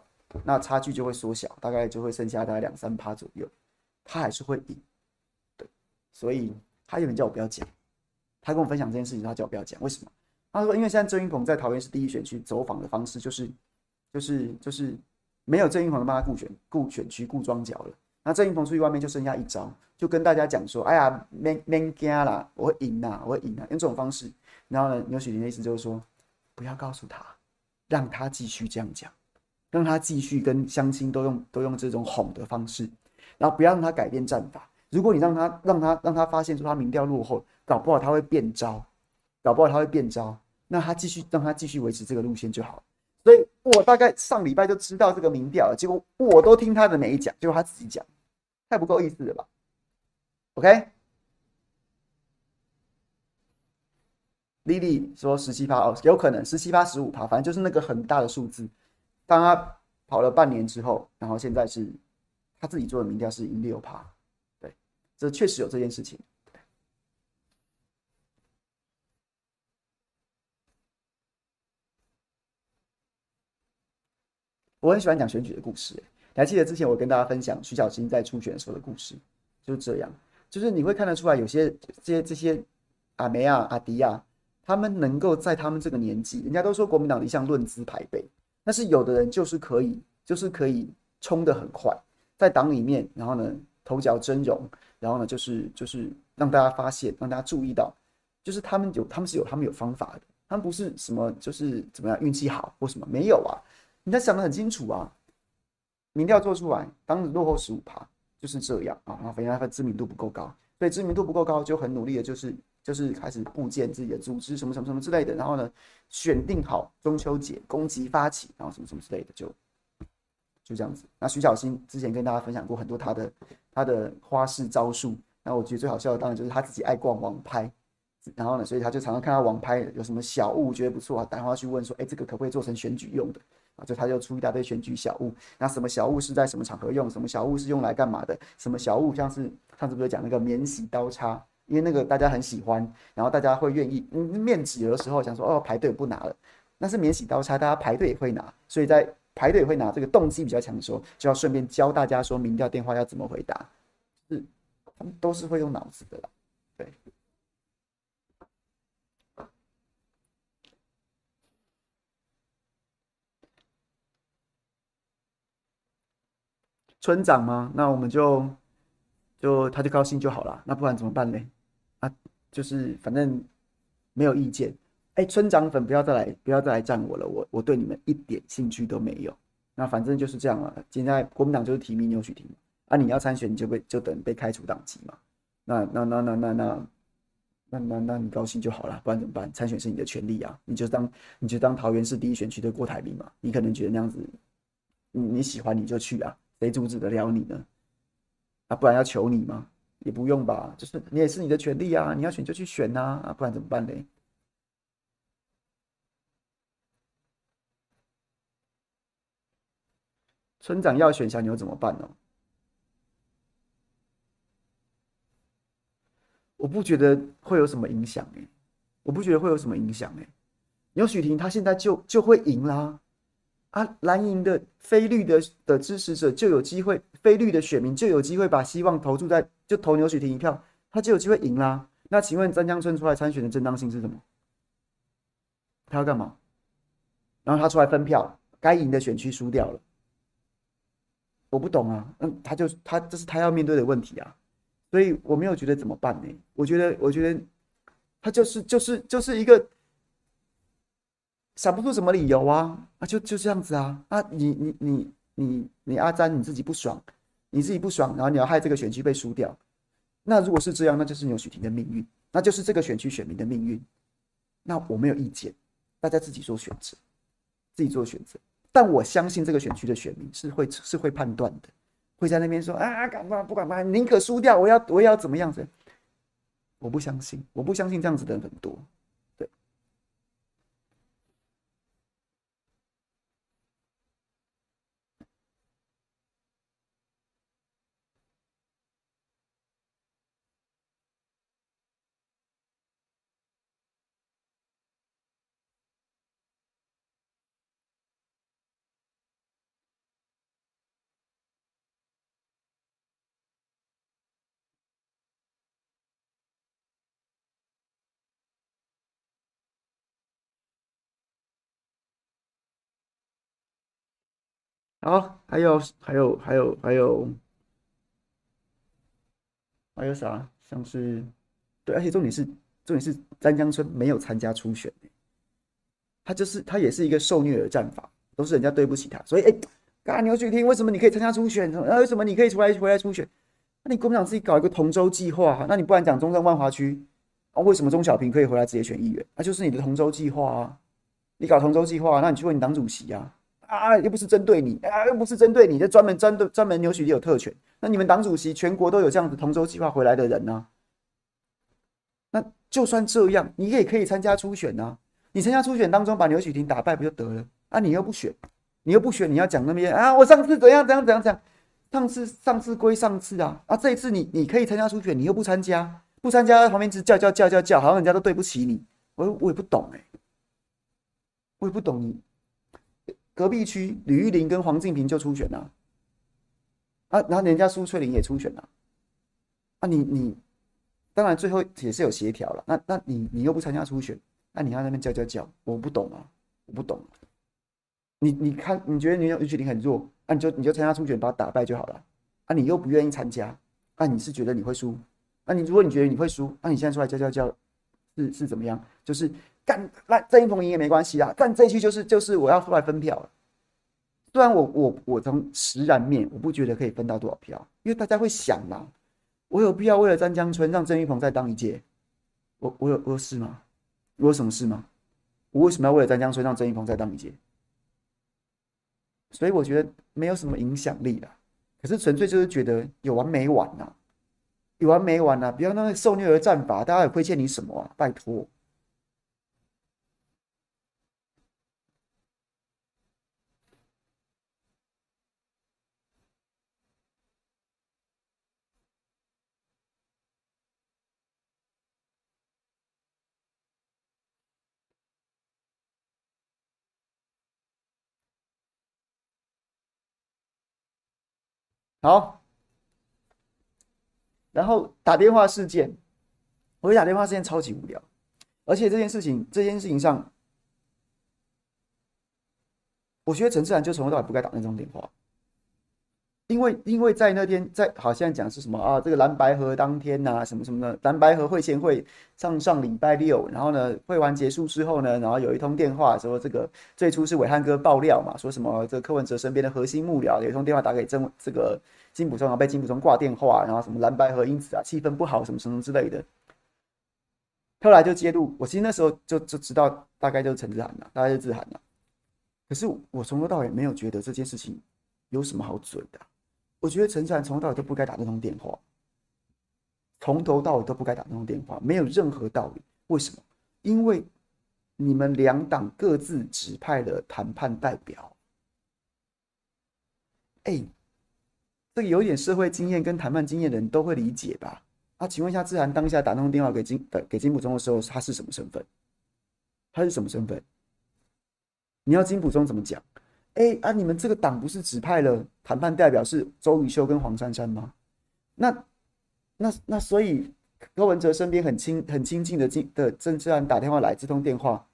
那差距就会缩小，大概就会剩下大概两三趴左右，他还是会赢。对，所以他有人叫我不要讲，他跟我分享这件事情，他叫我不要讲。为什么？他说，因为现在郑云鹏在桃园市第一选区走访的方式，就是就是就是没有郑云鹏的帮他顾选顾选区顾庄脚了。那郑云鹏出去外面就剩下一招，就跟大家讲说：“哎呀，免免惊啦，我会赢呐，我会赢呐。”用这种方式，然后呢，牛煦庭的意思就是说，不要告诉他，让他继续这样讲，让他继续跟乡亲都用都用这种哄的方式，然后不要让他改变战法。如果你让他让他让他发现说他民调落后，搞不好他会变招，搞不好他会变招，那他继续让他继续维持这个路线就好。所以我大概上礼拜就知道这个民调了，结果我都听他的每一讲，结果他自己讲。太不够意思了吧？OK，莉莉说十七趴哦，有可能十七趴十五趴，反正就是那个很大的数字。当他跑了半年之后，然后现在是他自己做的民调是赢六趴，对，这确实有这件事情。我很喜欢讲选举的故事，欸。还记得之前我跟大家分享徐小青在初选时候的故事，就是这样，就是你会看得出来，有些这些这些阿梅啊、阿迪啊，他们能够在他们这个年纪，人家都说国民党一向论资排辈，但是有的人就是可以，就是可以冲得很快，在党里面，然后呢头角峥嵘，然后呢，就是就是让大家发现，让大家注意到，就是他们有他们是有他们有方法的，他们不是什么就是怎么样运气好或什么没有啊，你他想得很清楚啊，民调做出来，当时落后十五趴，就是这样啊，然后发现他的知名度不够高，所以知名度不够高，就很努力的，就是就是开始布建自己的组织，什么什么什么之类的，然后呢，选定好中秋节攻击发起，然后什么什么之类的就。就这样子。那徐小新之前跟大家分享过很多他的他的花式招数。那我觉得最好笑的当然就是他自己爱逛网拍，然后呢，所以他就常常看到网拍有什么小物，觉得不错啊，打电话去问说，哎，这个可不可以做成选举用的？啊，就他就出一大堆选举小物。那什么小物是在什么场合用？什么小物是用来干嘛的？什么小物像是上次不是讲那个免洗刀叉，因为那个大家很喜欢，然后大家会愿意。嗯，面纸有的时候想说哦，排队不拿了，那是免洗刀叉，大家排队也会拿，所以在。排队会拿这个动机比较强的时候，就要顺便教大家说民调电话要怎么回答，是他们都是会用脑子的啦，对。村长吗？那我们就就他就高兴就好了，那不然怎么办呢？啊，就是反正没有意见。哎，村长粉不要再来，不要再来战我了，我我对你们一点兴趣都没有。那反正就是这样了。现在国民党就是提名牛煦庭，啊，你要参选你就被就等被开除党籍嘛。那那那那那那那那那你高兴就好了，不然怎么办？参选是你的权利啊，你就当你就当桃园市第一选区的郭台铭嘛。你可能觉得那样子，你你喜欢你就去啊，谁阻止得了你呢？啊，不然要求你吗？也不用吧，就是你也是你的权利啊，你要选就去选呐，啊，不然怎么办嘞？村长要选小牛怎么办呢？我不觉得会有什么影响哎，我不觉得会有什么影响哎。牛许婷他现在就就会赢啦，啊，蓝营的非绿的的支持者就有机会，非绿的选民就有机会把希望投注在就投牛煦庭一票，他就有机会赢啦。那请问张江村出来参选的正当性是什么？他要干嘛？然后他出来分票，该赢的选区输掉了。我不懂啊，嗯，他就他这是他要面对的问题啊，所以我没有觉得怎么办呢？我觉得，我觉得他就是就是就是一个想不出什么理由啊，啊，就就这样子啊，啊，你你你你你阿詹你自己不爽，你自己不爽，然后你要害这个选区被输掉，那如果是这样，那就是牛许庭的命运，那就是这个选区选民的命运，那我没有意见，大家自己做选择，自己做选择。但我相信这个选区的选民是会是会判断的，会在那边说啊，干嘛不管嘛，宁可输掉，我要我要怎么样子？我不相信，我不相信这样子的人很多。好，还有还有还有还有还有啥？像是对，而且重点是重点是詹江村没有参加初选，他就是他也是一个受虐的战法，都是人家对不起他，所以哎，干牛煦庭为什么你可以参加初选？啊，为什么你可以出来回来初选？那你国民党自己搞一个同舟计划，那你不然讲中正万华区啊？为什么钟小平可以回来直接选议员？那就是你的同舟计划啊！你搞同舟计划，那你去问你党主席啊！啊，又不是针对你啊，又不是针对你，这专门针对专门牛煦庭有特权。那你们党主席全国都有这样子同舟计划回来的人呢、啊？那就算这样，你也可以参加初选啊。你参加初选当中把牛许庭打败不就得了？啊，你又不选，你又不选，你要讲那边啊？我上次怎样怎样怎样怎样？上次上次归上次啊啊！这一次你你可以参加初选，你又不参加，不参加旁边只叫叫叫叫叫，好像人家都对不起你。我我也不懂哎、我也不懂你。隔壁区吕玉玲跟黄敬平就初选了，啊，然后人家苏翠玲也初选了，啊，你你，当然最后也是有协调了，那那你你又不参加初选，那你要那边叫叫叫，我不懂啊，我不懂，你你看你觉得你吕玉玲很弱，那你就你就参加初选把他打败就好了，啊，你又不愿意参加，那你是觉得你会输？那你如果你觉得你会输，那你现在出来叫叫叫，是是怎么样？就是干那郑运鹏赢也没关系啊，但这一区就是就是我要出来分票了。虽然我我我从实然面我不觉得可以分到多少票，因为大家会想嘛，我有必要为了詹江村让郑运鹏再当一届？我我有我有事吗？我有什么事吗？我为什么要为了詹江村让郑运鹏再当一届？所以我觉得没有什么影响力啊。可是纯粹就是觉得有完没完呐、啊，有完没完呐、啊！不要那个受虐儿战法，大家也亏欠你什么啊？拜托。好，然后打电话事件，我打电话事件超级无聊，而且这件事情，这件事情上，我觉得陈志然就从头到尾不该打那种电话。因为，因为在那天，在好像讲是什么啊？这个蓝白河当天呐、什么什么的，蓝白河会前会上上礼拜六，然后呢，会完结束之后呢，然后有一通电话说，这个最初是伟汉哥爆料嘛，说什么这个柯文哲身边的核心幕僚有一通电话打给曾这个金溥聪，然后被金溥聪挂电话，然后什么蓝白河因此啊气氛不好，什么什么之类的。后来就揭露，我其实那时候就就知道大概就是陈志涵了，大概就是志涵了。可是我从头到尾没有觉得这件事情有什么好嘴的。我觉得陈志涵从头到尾都不该打那通电话，从头到尾都不该打那通电话，没有任何道理。为什么？因为你们两党各自指派了谈判代表。哎，这个有点社会经验跟谈判经验的人都会理解吧？啊，请问一下，志涵当下打那通电话给金呃给金溥聪的时候，他是什么身份？他是什么身份？你要金溥聪怎么讲？哎啊！你们这个党不是指派了谈判代表是周宇修跟黄珊珊吗？那、那、那，所以柯文哲身边很亲、很亲近的金的郑志涵打电话来，这通电话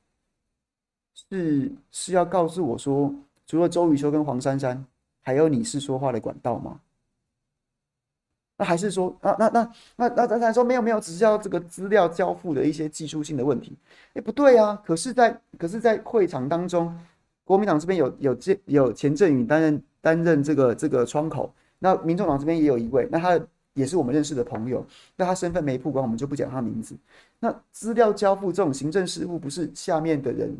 是是要告诉我说，除了周宇修跟黄珊珊，还有你是说话的管道吗？那还是说，那、那、那、那、那咱咱说没有没有，只是要这个资料交付的一些技术性的问题。哎，不对啊！可是，在可是，在会场当中。国民党这边有有这有钱振宇担任担任这个这个窗口，那民众党这边也有一位，那他也是我们认识的朋友，那他身份没曝光，我们就不讲他名字。那资料交付这种行政事务，不是下面的人，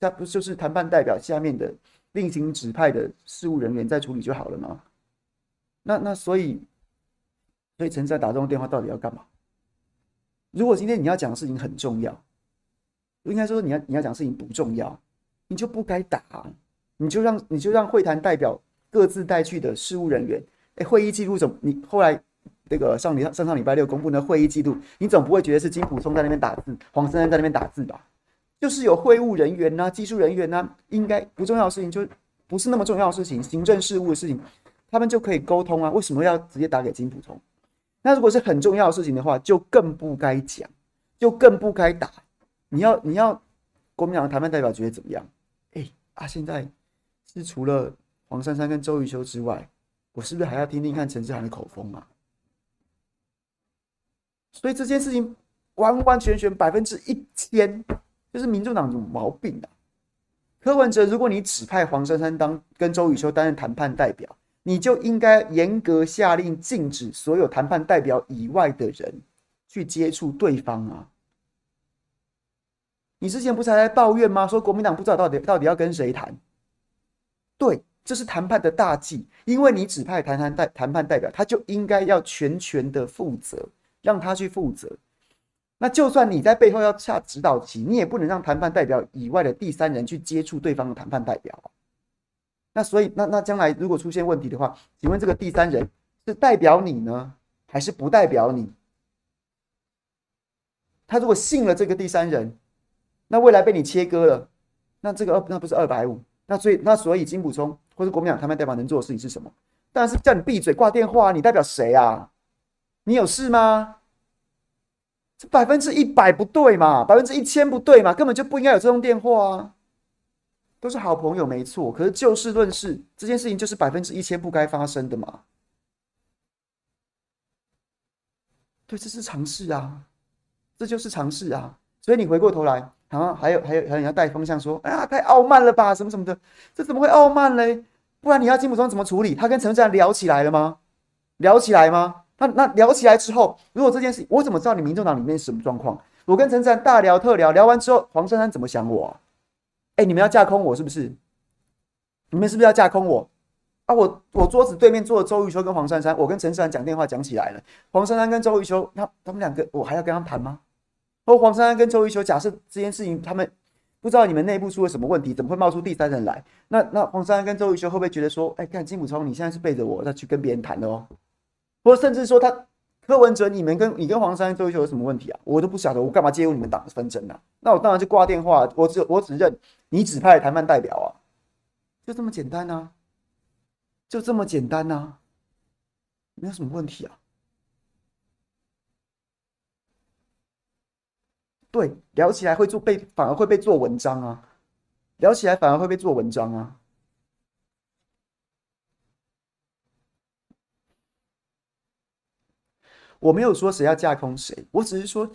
他不就是谈判代表下面的另行指派的事务人员在处理就好了吗？那那所以，所以陈在打这种电话到底要干嘛？如果今天你要讲的事情很重要，应该说你要你要讲事情不重要。你就不该打，你就让你就让会谈代表各自带去的事务人员，哎，会议记录怎么？你后来那个上礼上上礼拜六公布的会议记录，你总不会觉得是金普聪在那边打字，黄珊珊在那边打字吧？就是有会务人员呐、技术人员呐、应该不重要的事情就不是那么重要的事情，行政事务的事情，他们就可以沟通啊。为什么要直接打给金普聪？那如果是很重要的事情的话，就更不该讲，就更不该打。你要你要国民党的谈判代表觉得怎么样？啊，现在是除了黄珊珊跟周瑜修之外，我是不是还要听听看陈志涵的口风啊？所以这件事情完完全全百分之一千，就是民众党有毛病啊！柯文哲，如果你指派黄珊珊当跟周瑜修担任谈判代表，你就应该严格下令禁止所有谈判代表以外的人去接触对方啊！你之前不是还在抱怨吗？说国民党不知道到底到底要跟谁谈？对，这是谈判的大忌，因为你指派谈谈代谈判代表，他就应该要全权的负责，让他去负责。那就算你在背后要下指导棋，你也不能让谈判代表以外的第三人去接触对方的谈判代表。那所以，那那将来如果出现问题的话，请问这个第三人是代表你呢，还是不代表你？他如果信了这个第三人，那未来被你切割了，那这个二那不是二百五？那所以那所以金溥聪或是国民党他们代表能做的事情是什么？当然是叫你闭嘴挂电话。你代表谁啊？你有事吗？这百分之一百不对嘛，百分之一千不对嘛，根本就不应该有这通电话啊！都是好朋友没错，可是就事论事，这件事情就是百分之一千不该发生的嘛。对，这是常事啊，这就是常事啊。所以你回过头来，啊，还有还有还有你要带风向说，哎呀，太傲慢了吧，什么什么的，这怎么会傲慢嘞？不然你要金溥聪怎么处理？他跟陈善聊起来了吗？聊起来吗？那那聊起来之后，如果这件事，我怎么知道你民众党里面是什么状况？我跟陈善大聊特聊，聊完之后，黄珊珊怎么想我、啊？哎，你们要架空我是不是？你们是不是要架空我？啊，我我桌子对面坐的周玉秋跟黄珊珊，我跟陈善讲电话讲起来了。黄珊珊跟周玉秋，他他们两个，我还要跟他们谈吗？或黄珊珊跟周玉秋，假设这件事情他们不知道你们内部出了什么问题，怎么会冒出第三人来？那那黄珊珊跟周玉秋会不会觉得说，哎，看金溥聪，你现在是背着我再去跟别人谈的哦？或甚至说他柯文哲，你们跟你跟黄珊珊、周玉秋有什么问题啊？我都不晓得，我干嘛介入你们党的纷争呢？那我当然就挂电话，我只我只认你指派谈判代表啊，就这么简单啊。就这么简单呐、没有什么问题啊。对，聊起来会做被，反而会被做文章啊。聊起来反而会被做文章啊。我没有说谁要架空谁，我只是说，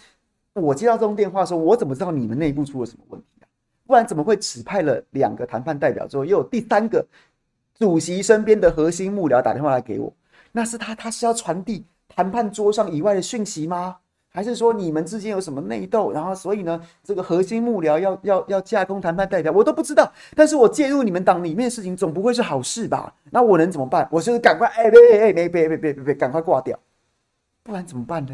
我接到这通电话的时候，我怎么知道你们内部出了什么问题啊？不然怎么会指派了两个谈判代表之后，又有第三个？主席身边的核心幕僚打电话来给我，那是他，他是要传递谈判桌上以外的讯息吗？还是说你们之间有什么内斗？然后所以呢，这个核心幕僚要要要架空谈判代表，我都不知道。但是我介入你们党里面的事情，总不会是好事吧？那我能怎么办？我就是赶快哎别别别别别别别赶快挂掉，不然怎么办呢？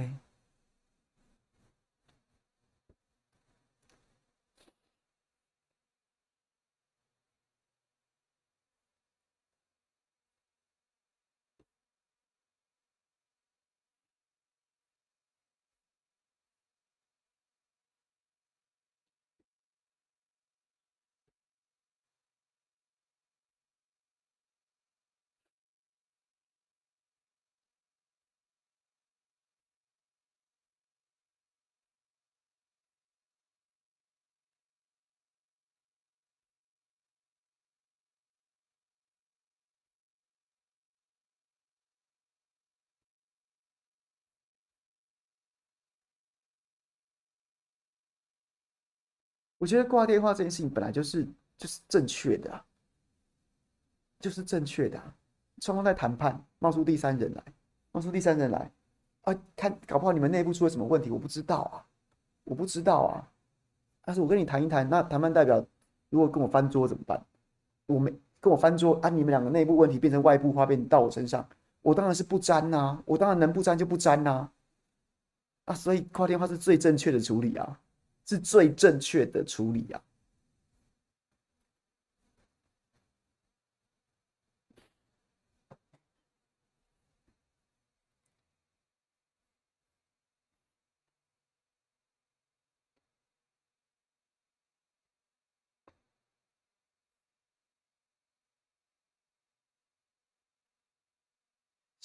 我觉得挂电话这件事情本来就是就是正确的，就是正确的。双方在谈判，冒出第三人来，冒出第三人来啊！看，搞不好你们内部出了什么问题，我不知道啊，我不知道啊。但是我跟你谈一谈，那谈判代表如果跟我翻桌怎么办？我没跟我翻桌啊！你们两个内部问题变成外部化，变到我身上，我当然是不沾呐，我当然能不沾就不沾呐。啊，所以挂电话是最正确的处理啊。是最正确的处理啊！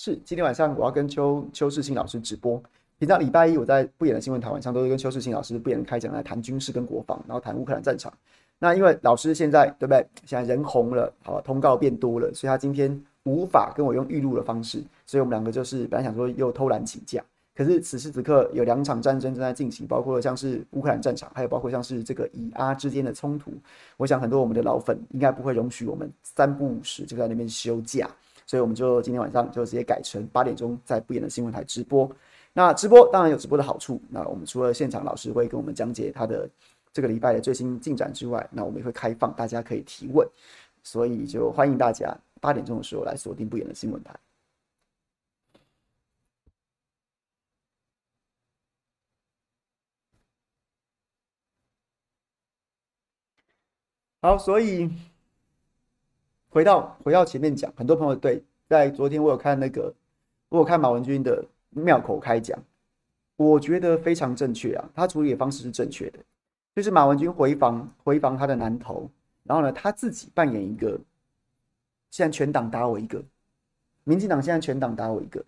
是今天晚上我要跟邱邱世清老师直播。平常礼拜一我在不演的新闻台晚上都是跟邱世清老师不演开讲来谈军事跟国防，然后谈乌克兰战场。那因为老师现在对不对？现在人红了，好，通告变多了，所以他今天无法跟我用预录的方式，所以我们两个就是本来想说又偷懒请假。可是此时此刻有两场战争正在进行，包括像是乌克兰战场，还有包括像是这个以阿之间的冲突。我想很多我们的老粉应该不会容许我们三不五时就在那边休假，所以我们就今天晚上就直接改成八点钟在不演的新闻台直播。那直播当然有直播的好处。那我们除了现场老师会跟我们讲解他的这个礼拜的最新进展之外，那我们也会开放大家可以提问，所以就欢迎大家八点钟的时候来锁定不演的新闻台。好，所以回到回到前面讲，很多朋友对，在昨天我有看那个，我有看马文君的。庙口开讲，我觉得非常正确啊，他处理的方式是正确的，就是马文君回防回防他的南投，然后呢，他自己扮演一个，现在全党打我一个，民进党现在全党打我一个，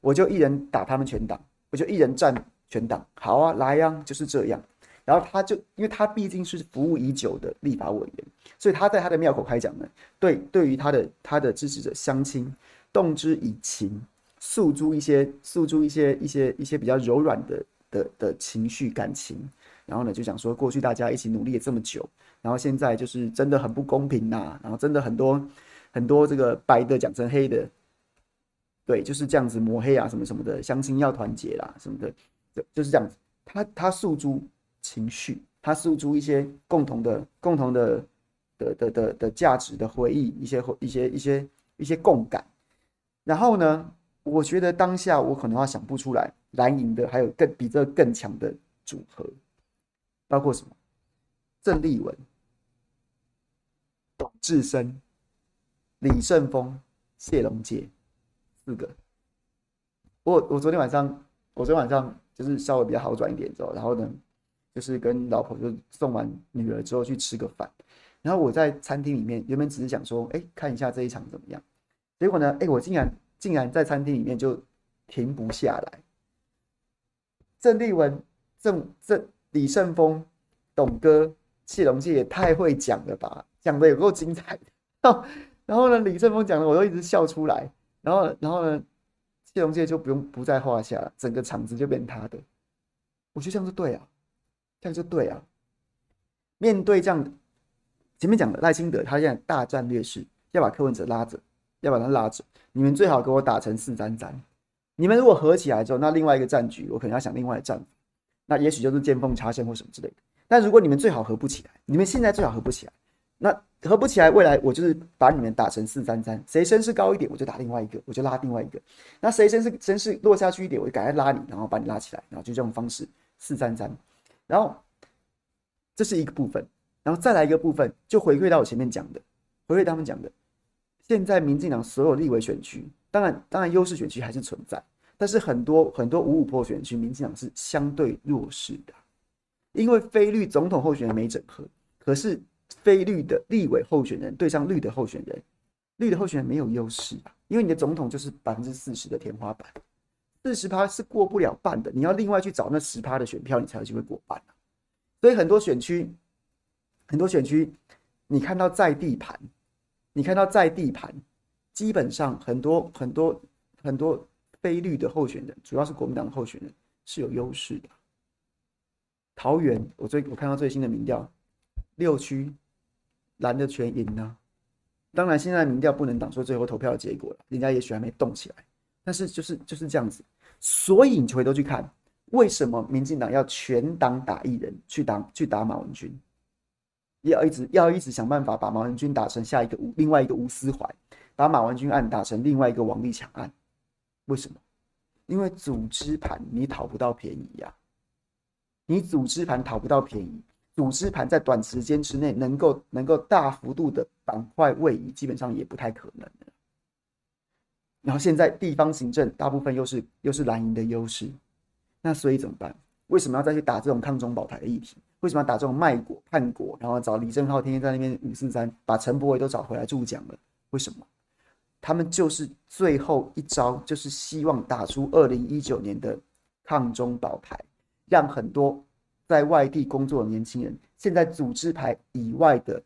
我就一人打他们全党，我就一人战全党，好啊，来呀、啊，就是这样，然后他就因为他毕竟是服务已久的立法委员，所以他在他的庙口开讲呢，对，对于他的他的支持者乡亲动之以情。诉诸一些诉诸一些一些一些比较柔软的的的情绪感情，然后呢就讲说过去大家一起努力了这么久，然后现在就是真的很不公平呐、然后真的很多很多这个白的讲成黑的，对，就是这样子抹黑啊什么什么的，相亲要团结啦什么的，就就是这样子，他他诉诸情绪，他诉诸一些共同的共同的的的的的价值的回忆，一些一些一些一些共感。然后呢，我觉得当下我可能要想不出来蓝营的还有更比这更强的组合，包括什么？郑丽文、董志生、李胜峰、谢龙杰四个。我我昨天晚上，我昨天晚上就是稍微比较好转一点之后，然后呢，就是跟老婆就送完女儿之后去吃个饭，然后我在餐厅里面原本只是想说，哎，看一下这一场怎么样。结果呢？哎，我竟然竟然在餐厅里面就停不下来。郑丽文、郑郑李胜峰、董哥、谢龙介也太会讲了吧，讲的有够精彩的。然后呢，李胜峰讲的我都一直笑出来。然后，然后呢，谢龙介就不用不在话下了，整个场子就变他的。我觉得这样就对啊，这样就对啊。面对这样，前面讲的赖清德，他现在大战略是要把柯文哲拉着。要把他拉走，你们最好给我打成四三三。你们如果合起来之后，那另外一个战局，我可能要想另外的战法。那也许就是见缝插针或什么之类的。但如果你们最好合不起来，你们现在最好合不起来，那合不起来，未来我就是把你们打成四三三。谁身势高一点，我就打另外一个，我就拉另外一个。那谁身势身势落下去一点，我就赶快拉你，然后把你拉起来，然后就这种方式四三三。然后这是一个部分，然后再来一个部分，就回馈到我前面讲的，回馈他们讲的。现在民进党所有立委选区，当然当然优势选区还是存在，但是很多很多五五破选区，民进党是相对弱势的，因为非绿总统候选人没整合，可是非绿的立委候选人对上绿的候选人，绿的候选人没有优势，因为你的总统就是百分之四十的天花板，四十趴是过不了半的，你要另外去找那十趴的选票，你才有机会过半啊。所以很多选区，很多选区，你看到在地盘。你看到在地盘，基本上很多很多很多非绿的候选人，主要是国民党候选人是有优势的。桃园，我最我看到最新的民调，六区蓝的全赢呢。当然，现在民调不能挡住最后投票的结果了，人家也许还没动起来。但是就是就是这样子，所以你回头去看，为什么民进党要全党打一人去打去打马文君？要一直要一直想办法把马文军打成下一个另外一个吴思怀，把马文君案打成另外一个王立强案，为什么？因为组织盘你讨不到便宜呀、你组织盘讨不到便宜，组织盘在短时间之内能够能够大幅度的板块位移，基本上也不太可能。然后现在地方行政大部分又是又是蓝营的优势，那所以怎么办？为什么要再去打这种抗中保台的议题？为什么要打这种卖国叛国？然后找李正浩天天在那边五四三，把陈柏惟都找回来助讲了？为什么？他们就是最后一招，就是希望打出二零一九年的抗中保台，让很多在外地工作的年轻人，现在组织牌以外的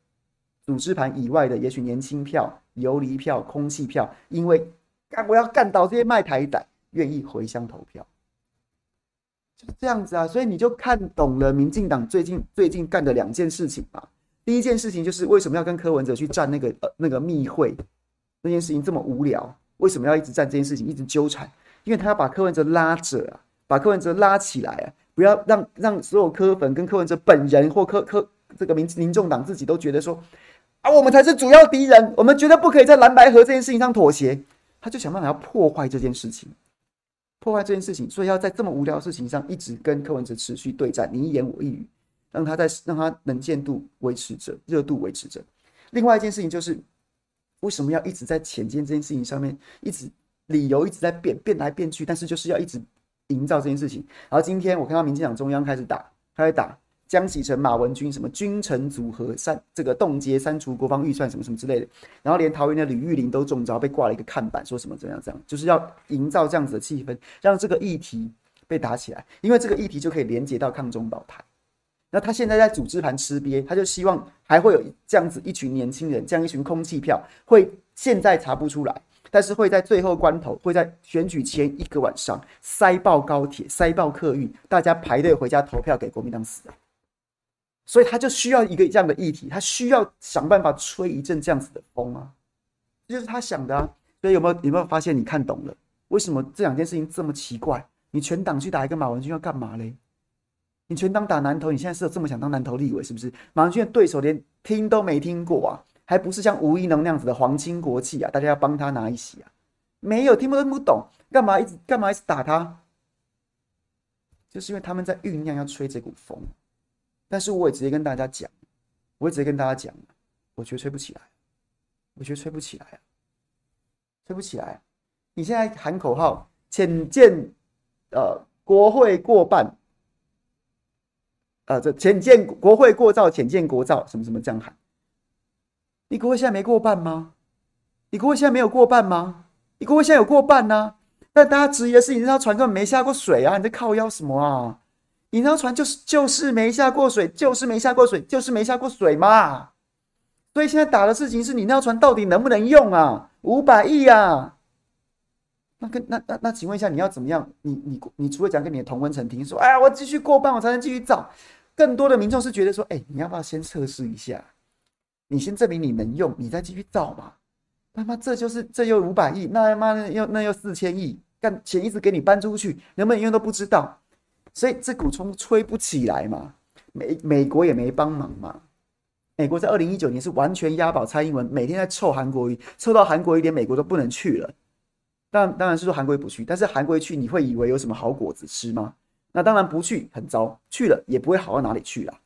组织盘以外的，也许年轻票、游离票、空气票，因为干我要干倒这些卖台仔，愿意回乡投票。就是这样子啊，所以你就看懂了民进党最近最近干的两件事情嘛。第一件事情就是为什么要跟柯文哲去站那个呃那个密会，那件事情这么无聊，为什么要一直站这件事情，一直纠缠？因为他要把柯文哲拉着啊，把柯文哲拉起来啊，不要让让所有柯粉跟柯文哲本人或柯柯这个民民众党自己都觉得说啊，我们才是主要敌人，我们绝对不可以在蓝白河这件事情上妥协。他就想办法要破坏这件事情。破坏这件事情，所以要在这么无聊的事情上一直跟柯文哲持续对战，你一言我一语，让他在让他能见度维持着，热度维持着。另外一件事情就是，为什么要一直在浅见这件事情上面，一直理由一直在变变来变去，但是就是要一直营造这件事情。然后今天我看到民进党中央开始打，开始打。江启臣、马文君什么君臣组合删这个冻结删除国防预算什么什么之类的，然后连桃园的吕玉玲都中招，被挂了一个看板，说什么怎样怎样，就是要营造这样子的气氛，让这个议题被打起来，因为这个议题就可以连接到抗中保台。那他现在在组织盘吃瘪，他就希望还会有这样子一群年轻人，这样一群空气票，会现在查不出来，但是会在最后关头，会在选举前一个晚上塞爆高铁、塞爆客运，大家排队回家投票给国民党死啊！所以他就需要一个这样的议题，他需要想办法吹一阵这样子的风啊，这就是他想的啊。所以有没有有没有发现？你看懂了为什么这两件事情这么奇怪？你全党去打一个马文君要干嘛嘞？你全党打南投，你现在是有这么想当南投立委是不是？马文君的对手连听都没听过啊，还不是像吴怡能那样子的皇亲国戚啊？大家要帮他拿一席啊？没有，听不听不懂，干嘛一直干嘛一直打他？就是因为他们在酝酿要吹这股风。但是我也直接跟大家讲，我也直接跟大家讲，我觉得吹不起来，我觉得吹不起来啊，吹不起来。你现在喊口号，潜舰呃国会过半，呃这潜舰国会过造，潜舰国造，什么什么这样喊。你国会现在没过半吗？你国会现在没有过半吗？你国会现在有过半呢、啊？但大家质疑的是，你这条船根本没下过水啊，你在靠腰什么啊？你那船就是就是没下过水，就是没下过水，就是没下过水嘛。所以现在打的事情是你那船到底能不能用啊？五百亿啊！那跟那那那，请问一下，你要怎么样？你你你除了讲给你的同温层听说，哎呀，我继续过半，我才能继续造。更多的民众是觉得说，哎，你要不要先测试一下？你先证明你能用，你再继续造嘛。他妈，这就是这又五百亿，那他妈又那又四千亿，干钱一直给你搬出去，能不能用都不知道。所以这股风吹不起来嘛，美美国也没帮忙嘛。美国在二零一九年是完全押宝蔡英文，每天在凑韩国瑜，凑到韩国瑜连美国都不能去了。当当然是说韩国瑜不去，但是韩国瑜去，你会以为有什么好果子吃吗？那当然不去，很糟。去了也不会好到哪里去啦。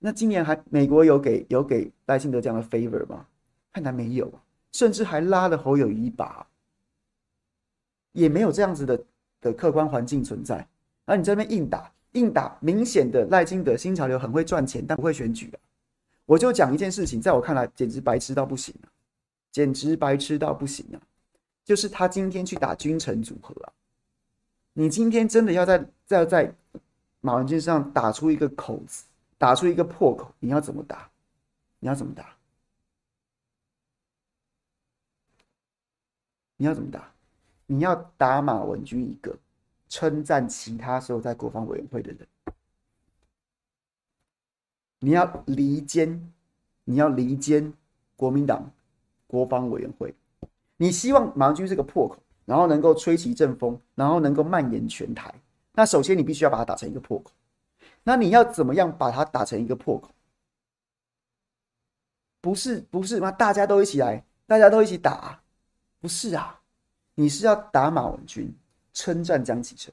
那今年还美国有给有给赖清德这样的 favor 吗？看来没有，甚至还拉了侯友宜一把，也没有这样子的的客观环境存在。而你这边硬打硬打，明显的赖清德新潮流很会赚钱，但不会选举啊！我就讲一件事情，在我看来简直白痴到不行啊，简直白痴到不行啊！就是他今天去打君臣组合啊！你今天真的要在在在马文君身上打出一个口子，打出一个破口，你要怎么打？你要怎么打？你要怎么打？你要打马文君一个。称赞其他所有在国防委员会的人，你要离间，你要离间国民党国防委员会，你希望马文君是个破口，然后能够吹起一阵风，然后能够蔓延全台。那首先你必须要把它打成一个破口。那你要怎么样把它打成一个破口？不是不是吗？大家都一起来，大家都一起打，不是啊？你是要打马文君。称赞江启臣，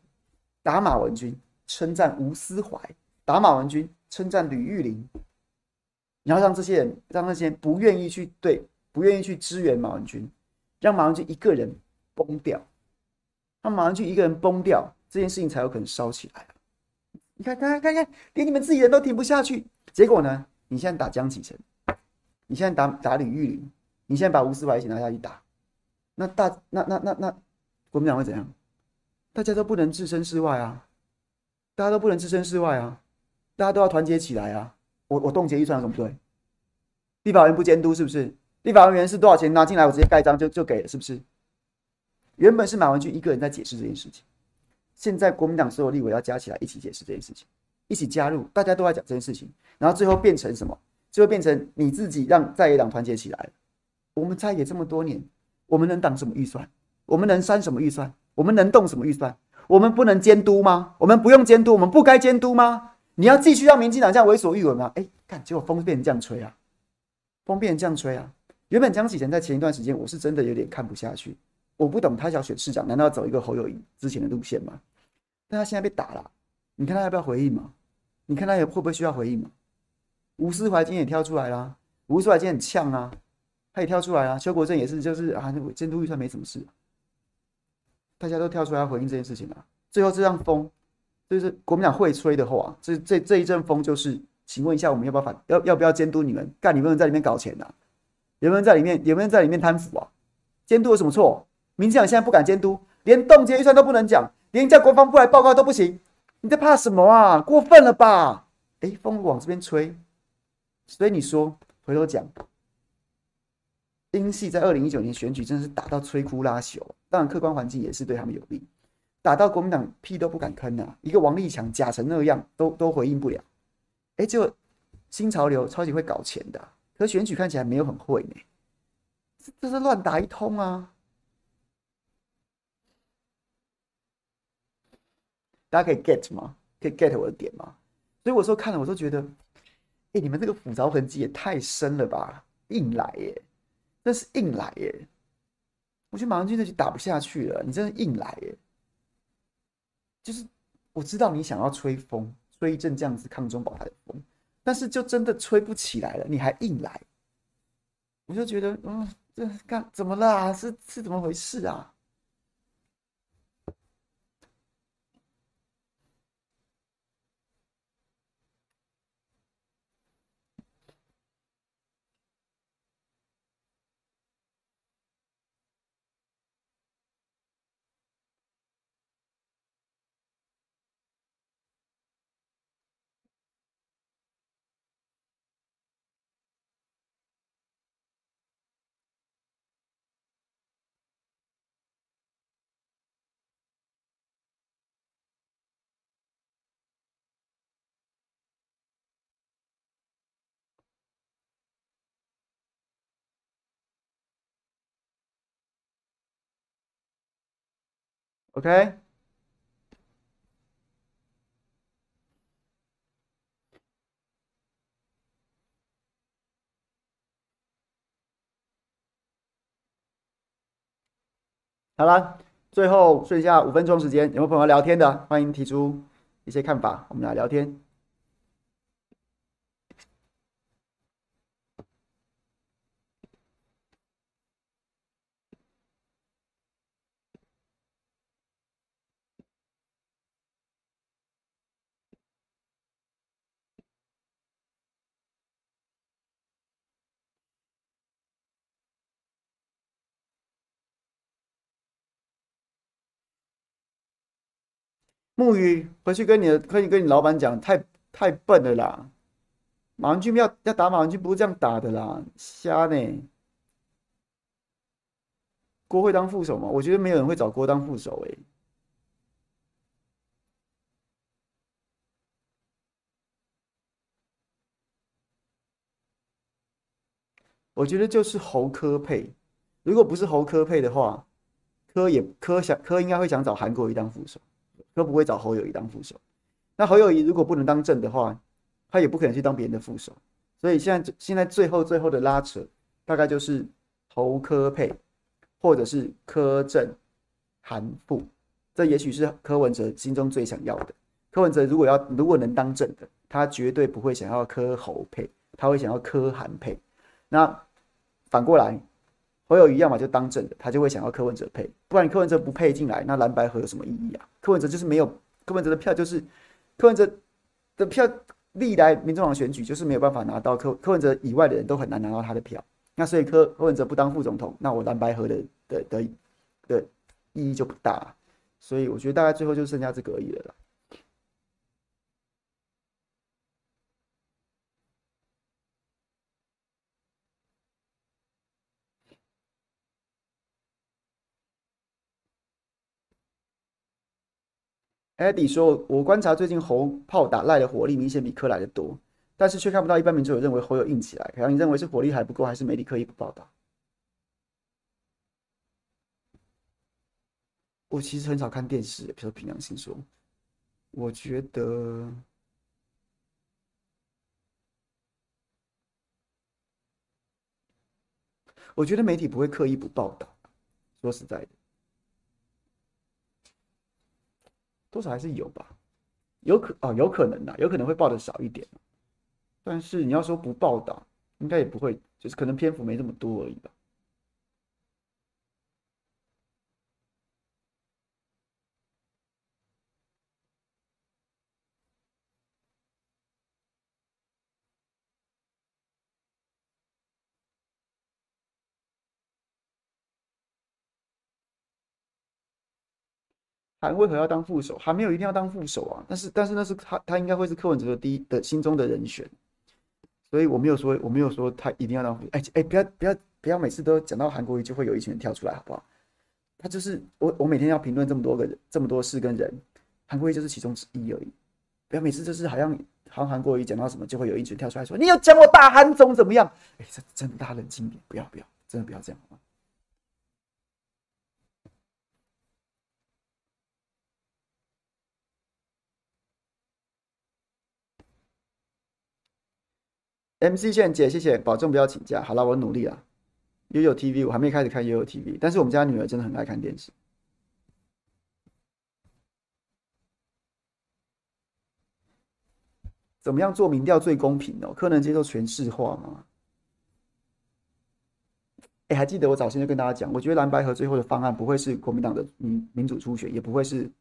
打马文君；称赞吴思怀，打马文君；称赞吕玉玲。你要让这些人，让那些不愿意去对，不愿意去支援马文君，让马文君一个人崩掉，让马文君一个人崩掉，这件事情才有可能烧起来！你看，看，看，看，连你们自己人都停不下去，结果呢？你现在打江启臣，你现在打打吕玉玲，你现在把吴思怀一起拿下去打，那大那那那那国民党会怎样？大家都不能置身事外啊！大家都不能置身事外啊！大家都要团结起来啊！我我冻结预算有什么不对？立法院不监督是不是？立法院是多少钱拿进来，我直接盖章就就给了是不是？原本是马文君一个人在解释这件事情，现在国民党所有立委要加起来一起解释这件事情，一起加入，大家都在讲这件事情，然后最后变成什么？最后变成你自己让在野党团结起来。我们在野这么多年，我们能挡什么预算？我们能删什么预算？我们能动什么预算？我们不能监督吗？我们不用监督，我们不该监督吗？你要继续让民进党这样为所欲为吗？哎，看，结果风变成这样吹啊，风变成这样吹啊。原本江启臣在前一段时间，我是真的有点看不下去。我不懂他想选市长，难道要走一个侯友宜之前的路线吗？但他现在被打了，你看他要不要回应吗？你看他也会不会需要回应吗？吴思怀今天也跳出来了，吴思怀今天很呛啊，他也跳出来了。邱国正也是，就是啊，监督预算没什么事。大家都跳出来回应这件事情了。最后这样风，就是国民党会吹的话，这这这一阵风就是，请问一下，我们要不要反要要不要监督你们？干，你们在里面搞钱呐、啊？有没有在里面？有没有在里面贪腐啊？监督有什么错？民进党现在不敢监督，连冻结预算都不能讲，连叫国防部来报告都不行。你在怕什么啊？过分了吧？哎，风往这边吹，所以你说回头讲，英系在二零一九年选举真的是打到摧枯拉朽，当然客观环境也是对他们有利，打到国民党屁都不敢吭啊！一个王立强假成那样，都都回应不了。哎，就新潮流超级会搞钱的，可选举看起来没有很会呢，这这是乱打一通啊！大家可以 get 吗？可以 get 我的点吗？所以我说看了，我都觉得，哎，你们这个斧凿痕迹也太深了吧，硬来耶！那是硬来耶！我觉得马文君那局打不下去了，你真的硬来耶！就是我知道你想要吹风，吹一阵这样子抗中保台的风，但是就真的吹不起来了，你还硬来，我就觉得，嗯，这干怎么了啊？是是怎么回事啊？OK，好了，最后剩下五分钟时间，有没有朋友聊天的？欢迎提出一些看法，我们来聊天。木鱼，回去跟你的，可以跟你老板讲，太太笨了啦！马文君要要打马文君，不是这样打的啦，瞎呢。郭会当副手吗？我觉得没有人会找郭当副手诶。我觉得就是侯科配，如果不是侯科配的话，科也科想科应该会想找韩国瑜当副手。都不会找侯友谊当副手。那侯友谊如果不能当正的话，他也不可能去当别人的副手。所以现在现在最后最后的拉扯，大概就是侯柯配，或者是柯正韩副。这也许是柯文哲心中最想要的。柯文哲如果要如果能当正的，他绝对不会想要柯侯配，他会想要柯韩配。那反过来。侯友宜要么就当政的，他就会想要柯文哲配，不然柯文哲不配进来，那蓝白合有什么意义啊？柯文哲就是没有，柯文哲的票就是柯文哲的票，历来民众党选举就是没有办法拿到柯柯文哲以外的人都很难拿到他的票，那所以柯柯文哲不当副总统，那我蓝白合的的的的意义就不大，所以我觉得大概最后就剩下这个而已了。艾迪说：“我观察最近侯炮打赖的火力明显比柯来的多，但是却看不到一般民众有认为侯有硬起来。可能你认为是火力还不够，还是媒体刻意不报道？我其实很少看电视，比如凭良心说，我觉得，我觉得媒体不会刻意不报道。说实在的。”多少还是有吧，有可哦，有可能的，有可能会报的少一点，但是你要说不报道，应该也不会，就是可能篇幅没这么多而已吧。韩为何要当副手？还没有一定要当副手啊，但是但是那是他他应该会是柯文哲的第一的心中的人选，所以我没有说，我没有说他一定要当副手。哎哎，不要不要不要，每次都讲到韩国瑜就会有一群人跳出来，好不好？他就是我，我每天要评论这么多个人，这么多事跟人，韩国瑜就是其中之一而已。不要每次就是好像好像韩国瑜讲到什么，就会有一群跳出来说，你要讲我大韩总怎么样？哎，这真的大冷静点，不要不要，真的不要这样好吗？MC 炫姐，谢谢，保重不要请假。好了，我努力了。悠悠 TV，我还没开始看悠悠 TV，但是我们家女儿真的很爱看电视。怎么样做民调最公平哦？柯能接受全市化吗？哎，还记得我早先就跟大家讲，我觉得蓝白合最后的方案不会是国民党的民民主初选，也不会是，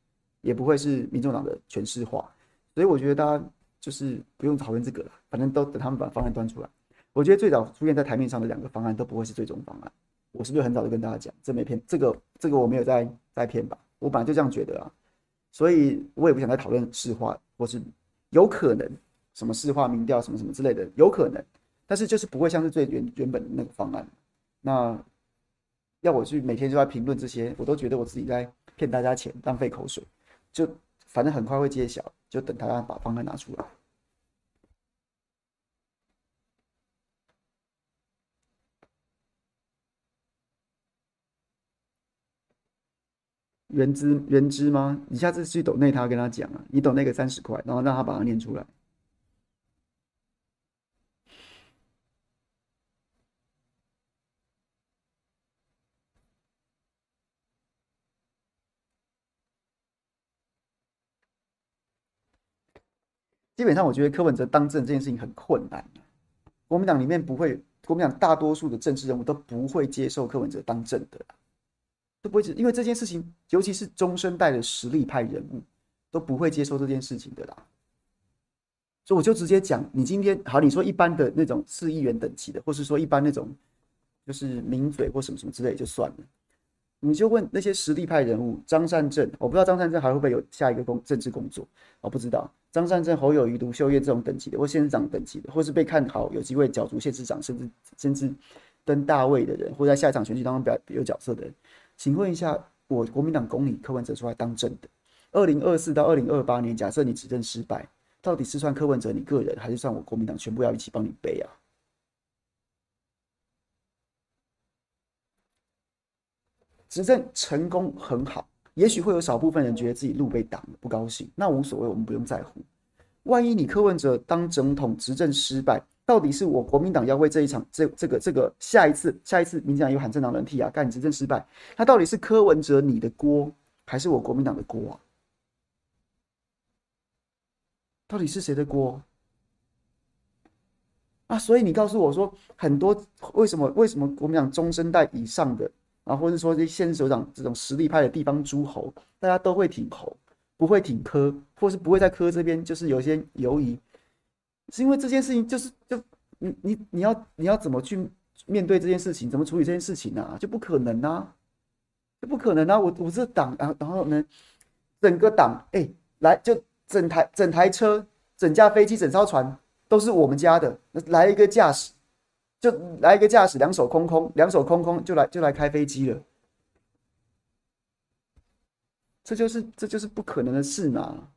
也不会是民众党的全市化，所以我觉得大家。就是不用讨论这个了，反正都等他们把方案端出来。我觉得最早出现在台面上的两个方案都不会是最终方案。我是不是很早就跟大家讲，这没骗这个这个我没有在在骗吧？我本来就这样觉得啊，所以我也不想再讨论市话，或是有可能什么市话民调什么什么之类的，有可能，但是就是不会像是最原原本的那个方案。那要我去每天就在评论这些，我都觉得我自己在骗大家钱，浪费口水。就反正很快会揭晓。就等他把方案拿出来。原资原资吗？你下次去抖内他跟他讲啊，你抖那个三十块，然后让他把它念出来。基本上，我觉得柯文哲当政这件事情很困难。国民党里面不会，国民党大多数的政治人物都不会接受柯文哲当政的，都不会，因为这件事情，尤其是中生代的实力派人物都不会接受这件事情的啦。所以我就直接讲，你今天好，你说一般的那种市议员等级的，或是说一般那种就是名嘴或什么什么之类就算了，你就问那些实力派人物，张善政，我不知道张善政还会不会有下一个工政治工作，我不知道。张善政、侯友宜、卢秀燕这种等级的，或县长等级的，或是被看好有机会角逐县市长，甚至甚至登大位的人，或在下一场选举当中表有角色的人，请问一下，我国民党公理柯文哲出来当政的，二零二四到二零二八年，假设你执政失败，到底是算柯文哲你个人，还是算我国民党全部要一起帮你背啊？执政成功很好。也许会有少部分人觉得自己路被挡了，不高兴，那无所谓，我们不用在乎。万一你柯文哲当总统执政失败，到底是我国民党要为这一场这这个这个下一次下一次民进党有喊政党轮替啊，干执政失败，那到底是柯文哲你的锅，还是我国民党的锅啊？到底是谁的锅啊？所以你告诉我说，很多为什么为什么国民党中生代以上的？啊，或者说这些县首长这种实力派的地方诸侯，大家都会挺侯，不会挺柯，或是不会在柯这边就是有些犹疑，是因为这件事情就是就你你你要你要怎么去面对这件事情，怎么处理这件事情啊？就不可能啊，就不可能啊！我我这党啊，然后呢，整个党哎、来就整台整台车、整架飞机、整艘船都是我们家的，来一个驾驶。就来一个驾驶，两手空空，两手空空就来就来开飞机了，这就是这就是不可能的事嘛。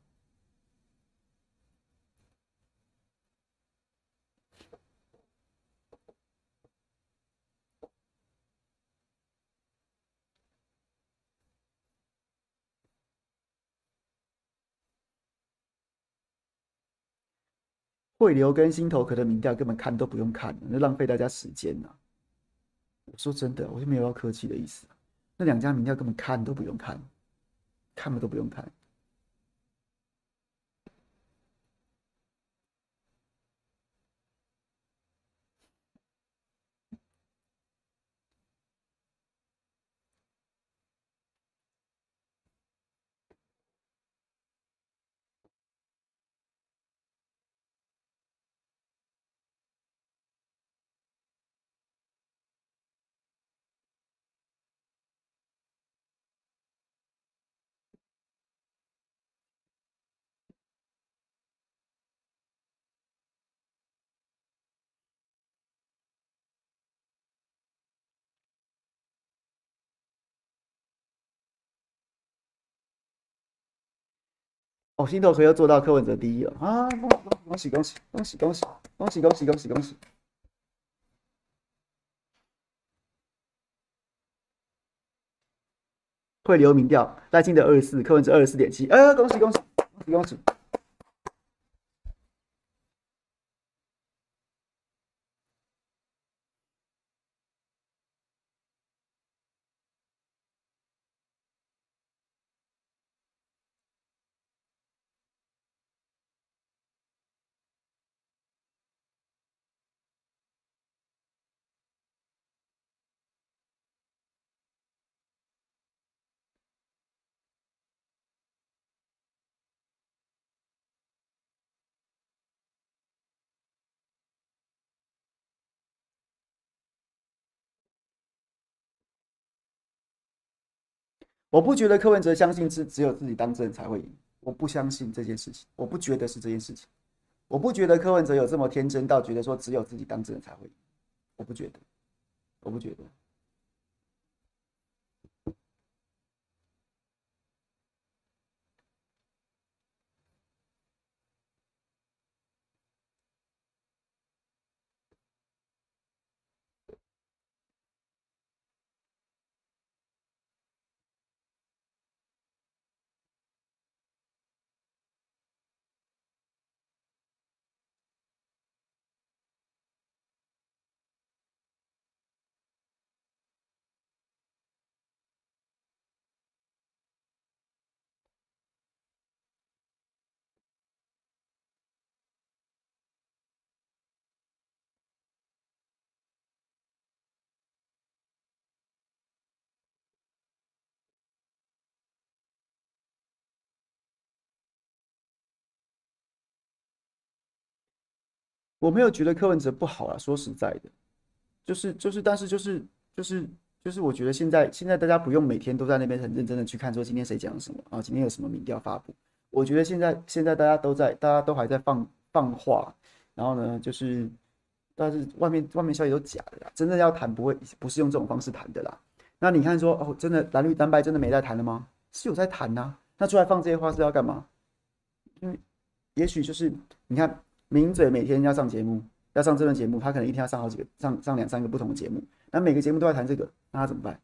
汇流跟新头壳的民调根本看都不用看，那浪费大家时间啊！我说真的，我就没有要客气的意思。那两家民调根本看都不用看，看了都不用看。哦，心头壳又做到柯文哲第一了啊！恭喜恭喜恭喜恭喜恭喜恭喜恭喜恭喜！会留民调，赖清德二十四，柯文哲二十四点七，呃，恭喜恭喜恭喜恭喜！我不觉得柯文哲相信只只有自己当政才会赢，我不相信这件事情，我不觉得是这件事情，我不觉得柯文哲有这么天真到觉得说只有自己当政才会赢，我不觉得，我不觉得。我没有觉得柯文哲不好啊，说实在的，就是就是，但是就是就是就是，我觉得现在现在大家不用每天都在那边很认真的去看说今天谁讲了什么啊，今天有什么民调发布。我觉得现在现在大家都在，大家都还在放放话，然后呢，就是但是外面外面消息都假的啦，真的要谈不会不是用这种方式谈的啦。那你看说哦，真的蓝绿蓝白真的没在谈了吗？是有在谈呐。那出来放这些话是要干嘛？因为也许就是你看。名嘴每天要上节目，要上这段节目，他可能一天要上好几个，上上两三个不同的节目。那每个节目都在谈这个，那他怎么办？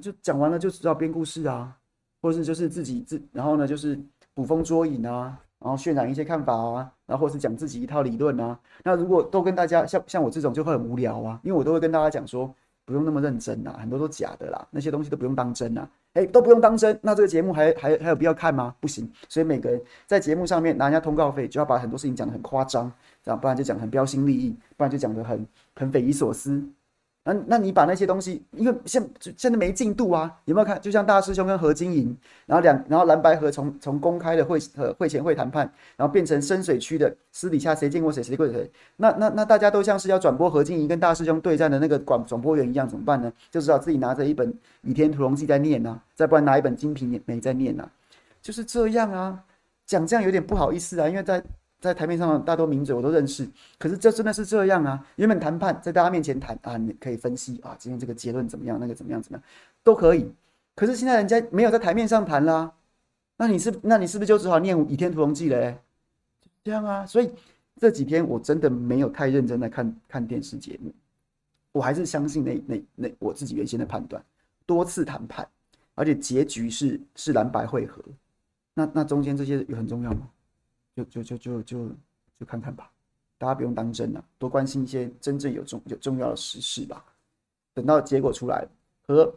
就讲完了就知道编故事啊，或者是就是自己自，然后呢就是捕风捉影啊，然后渲染一些看法啊，然后或是讲自己一套理论啊。那如果都跟大家像像我这种就会很无聊啊，因为我都会跟大家讲说，不用那么认真啊，很多都假的啦，那些东西都不用当真啊。哎，都不用当真，那这个节目还还还有必要看吗？不行，所以每个人在节目上面拿人家通告费，就要把很多事情讲得很夸张，这样不然就讲很标新立异，不然就讲得很很匪夷所思。那那你把那些东西，因为现现在没进度啊，有没有看？就像大师兄跟何金银，然后两然后蓝白合从从公开的会呃会前会谈判，然后变成深水区的私底下谁见过谁谁过谁？那那那大家都像是要转播何金银跟大师兄对战的那个广转播员一样，怎么办呢？就知道自己拿着一本《倚天屠龙记》在念啊，再不然拿一本《金瓶梅》在念啊，就是这样啊，讲这样有点不好意思啊，因为在。在台面上大多名嘴我都认识，可是这真的是这样啊？原本谈判在大家面前谈啊，你可以分析啊，今天这个结论怎么样，那个怎么样怎么样都可以。可是现在人家没有在台面上谈啦，那你是那你是不是就只好念《倚天屠龙记》嘞？这样啊？所以这几天我真的没有太认真的看看电视节目，我还是相信那那那我自己原先的判断，多次谈判，而且结局是是蓝白会合，那那中间这些有很重要吗？就就就就就就看看吧，大家不用当真了，多关心一些真正有重有重要的实事吧。等到结果出来合，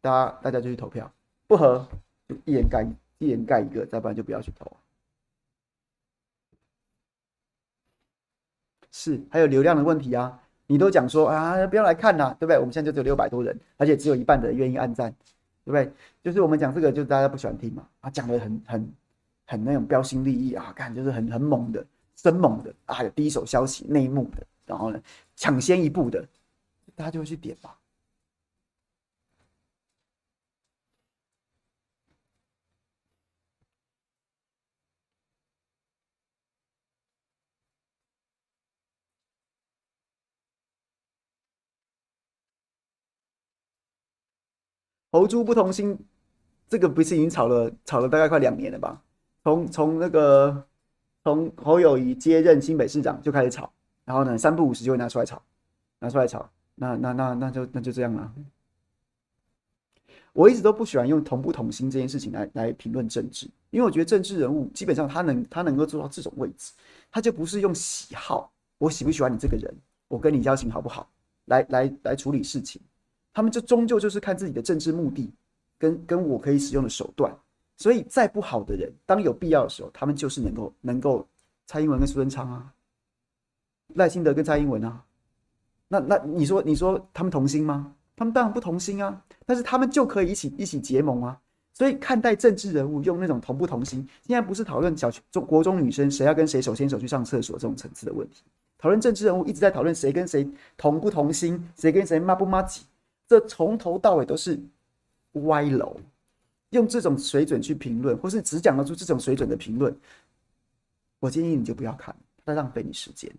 大家大家就去投票；不合，就一人盖一人盖一个，再不然就不要去投。是，还有流量的问题啊！你都讲说啊，不要来看呐，对不对？我们现在就只有六百多人，而且只有一半的人愿意按赞，对不对？就是我们讲这个，就是大家不喜欢听嘛。啊，讲的很很。很那种标新立异啊，看就是很很猛的、生猛的啊，有第一手消息、内幕的，然后呢，抢先一步的，大家就会去点吧。猴猪不同心，这个不是已经炒了炒了大概快两年了吧？从从那个从侯友宜接任新北市长就开始吵，然后呢，三不五时就会拿出来吵，拿出来吵，那那那那就那就这样了。我一直都不喜欢用同不同心这件事情来来评论政治，因为我觉得政治人物基本上他能他能够做到这种位置，他就不是用喜好，我喜不喜欢你这个人，我跟你交情好不好，来来来处理事情，他们就终究就是看自己的政治目的跟跟我可以使用的手段，所以再不好的人，当有必要的时候，他们就是能够能够蔡英文跟苏贞昌啊，赖清德跟蔡英文啊，那那你说你说他们同心吗？他们当然不同心啊，但是他们就可以一起一起结盟啊。所以看待政治人物用那种同不同心，现在不是讨论小中国中女生谁要跟谁手牵手去上厕所这种层次的问题。讨论政治人物一直在讨论谁跟谁同不同心，谁跟谁麻不麻吉，这从头到尾都是歪楼。用这种水准去评论，或是只讲得出这种水准的评论，我建议你就不要看，在浪费你时间，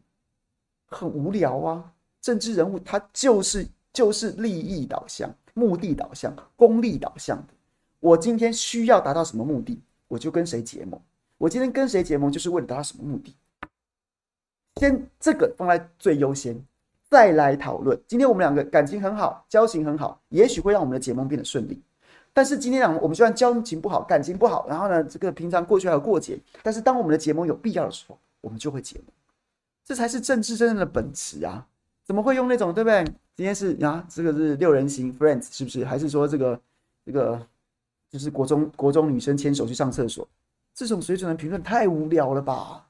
很无聊啊。政治人物他就是。就是利益导向、目的导向、功利导向的。我今天需要达到什么目的，我就跟谁结盟。我今天跟谁结盟，就是为了达到什么目的。先这个放在最优先，再来讨论。今天我们两个感情很好，交情很好，也许会让我们的结盟变得顺利。但是今天两个我们虽然交情不好，感情不好，然后呢，这个平常过去还有过节，但是当我们的结盟有必要的时候，我们就会结盟。这才是政治真正的本质啊！怎么会用那种，对不对？今天是啊，这个是六人行，Friends 是不是？还是说这个这个就是国中国中女生牵手去上厕所？这种水准的评论太无聊了吧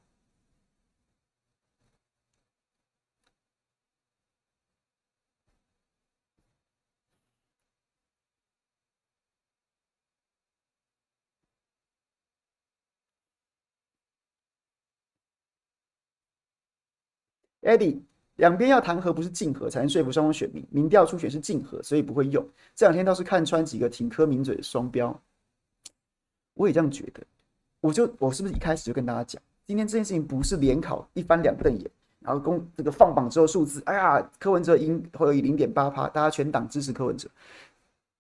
？Eddie。两边要谈和，不是竞合，才能说服双方选民。民调初选是竞合，所以不会用。这两天倒是看穿几个挺柯名嘴的双标，我也这样觉得。我就我是不是一开始就跟大家讲，今天这件事情不是联考一翻两瞪眼，然后公这个放榜之后数字，哎呀，柯文哲赢会有零点八趴，大家全党支持柯文哲，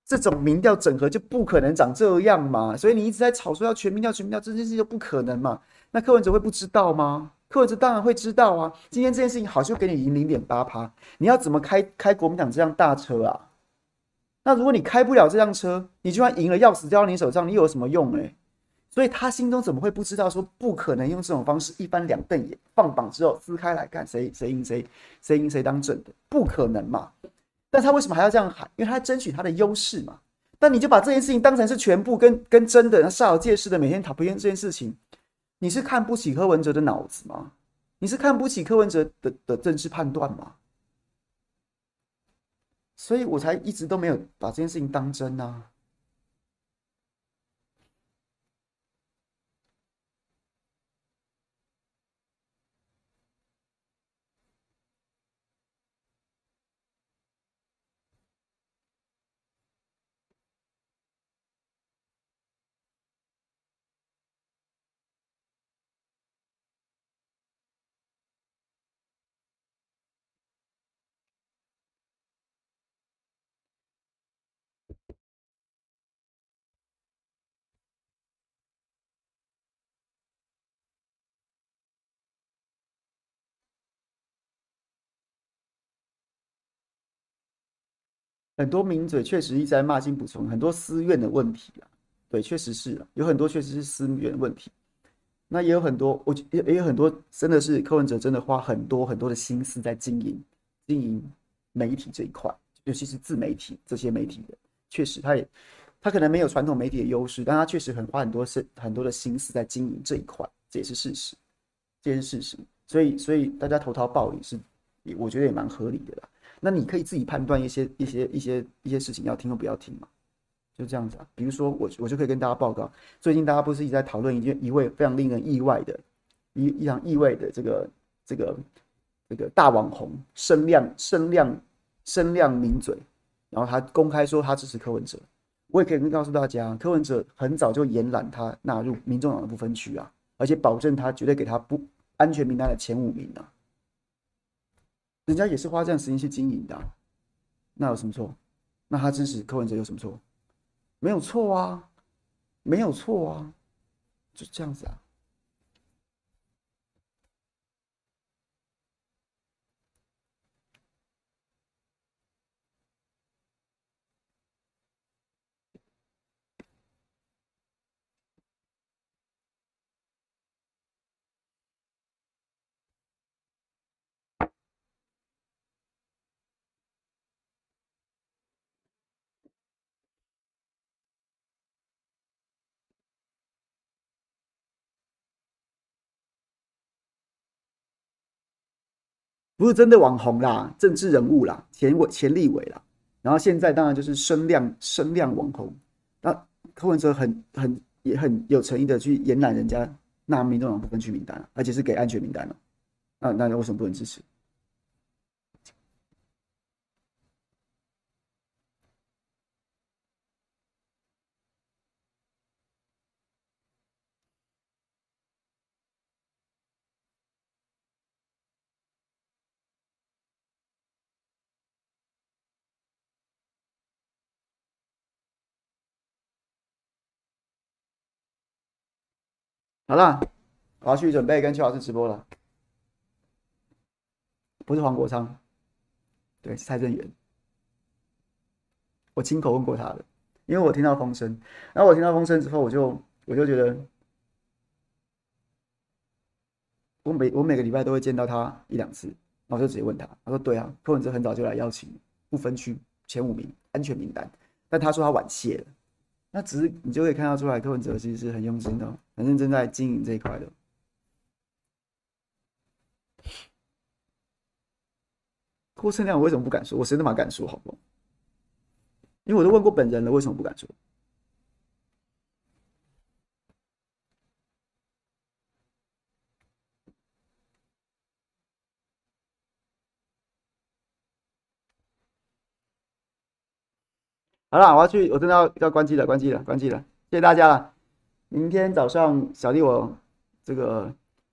这种民调整合就不可能长这样嘛。所以你一直在吵说要全民调，全民调这件事情就不可能嘛。那柯文哲会不知道吗？柯文哲当然会知道啊，今天这件事情好就给你赢零点八趴，你要怎么开开国民党这辆大车啊？那如果你开不了这辆车，你就算赢了，钥匙交到你手上，你有什么用呢？所以他心中怎么会不知道说不可能用这种方式一翻两瞪眼，放榜之后撕开来看谁谁赢谁谁赢谁当正的，不可能嘛？但他为什么还要这样喊？因为他争取他的优势嘛。但你就把这件事情当成是全部跟跟真的，那煞有介事的每天讨论这件事情。你是看不起柯文哲的脑子吗？你是看不起柯文哲的的政治判断吗？所以我才一直都没有把这件事情当真啊。很多名嘴确实一直在骂金溥聪，很多私怨的问题啊，对，确实是有很多确实是私怨问题。那也有很多，我也也有很多，真的是柯文哲真的花很多很多的心思在经营经营媒体这一块，尤其是自媒体这些媒体的，确实他也他可能没有传统媒体的优势，但他确实很花很多是很多的心思在经营这一块，这也是事实，这也是事实。所以所以大家投桃报李是，我觉得也蛮合理的啦。那你可以自己判断一些一些一些一些事情要听或不要听嘛，就这样子啊。比如说我我就可以跟大家报告，最近大家不是一直在讨论一件一位非常令人意外的，一一场意外的这个这个这个大网红声量声量声量名嘴，然后他公开说他支持柯文哲，我也可以告诉大家，柯文哲很早就延揽他纳入民众党的不分区啊，而且保证他绝对给他不安全名单的前五名啊。人家也是花这样时间去经营的，那有什么错？那他支持柯文哲有什么错？没有错啊，没有错啊。就这样子啊。不是真的网红啦，政治人物啦，前委前立委啦，然后现在当然就是声量声量网红。那柯文哲很很也很有诚意的去延揽人家纳民众党不分区名单，而且是给安全名单了。那那为什么不能支持？好了，我要去准备跟邱老师直播了。不是黄国昌，对，是蔡正元。我亲口问过他的，因为我听到风声。然后我听到风声之后，我就我就觉得，我每我每个礼拜都会见到他一两次，然后就直接问他，他说：“对啊，柯文哲很早就来邀请不分区前五名安全名单，但他说他晚谢了。”那只是你就可以看到出来，柯文哲其实是很用心的，很认真在经营这一块的。郭正亮，我为什么不敢说？我谁他妈敢说，好不好？因为我都问过本人了，为什么不敢说？好了，我要去，我真的要要关机了，关机了，关机了，谢谢大家了。明天早上小弟我这个，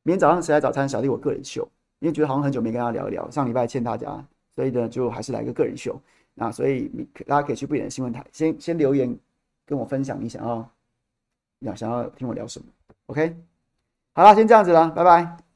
明天早上谁来早餐？小弟我个人秀，因为觉得好像很久没跟他聊一聊，上礼拜欠大家，所以呢就还是来个个人秀。那所以你大家可以去不演的新闻台，先先留言跟我分享你想要，想想要听我聊什么。OK，好了，先这样子了，拜拜。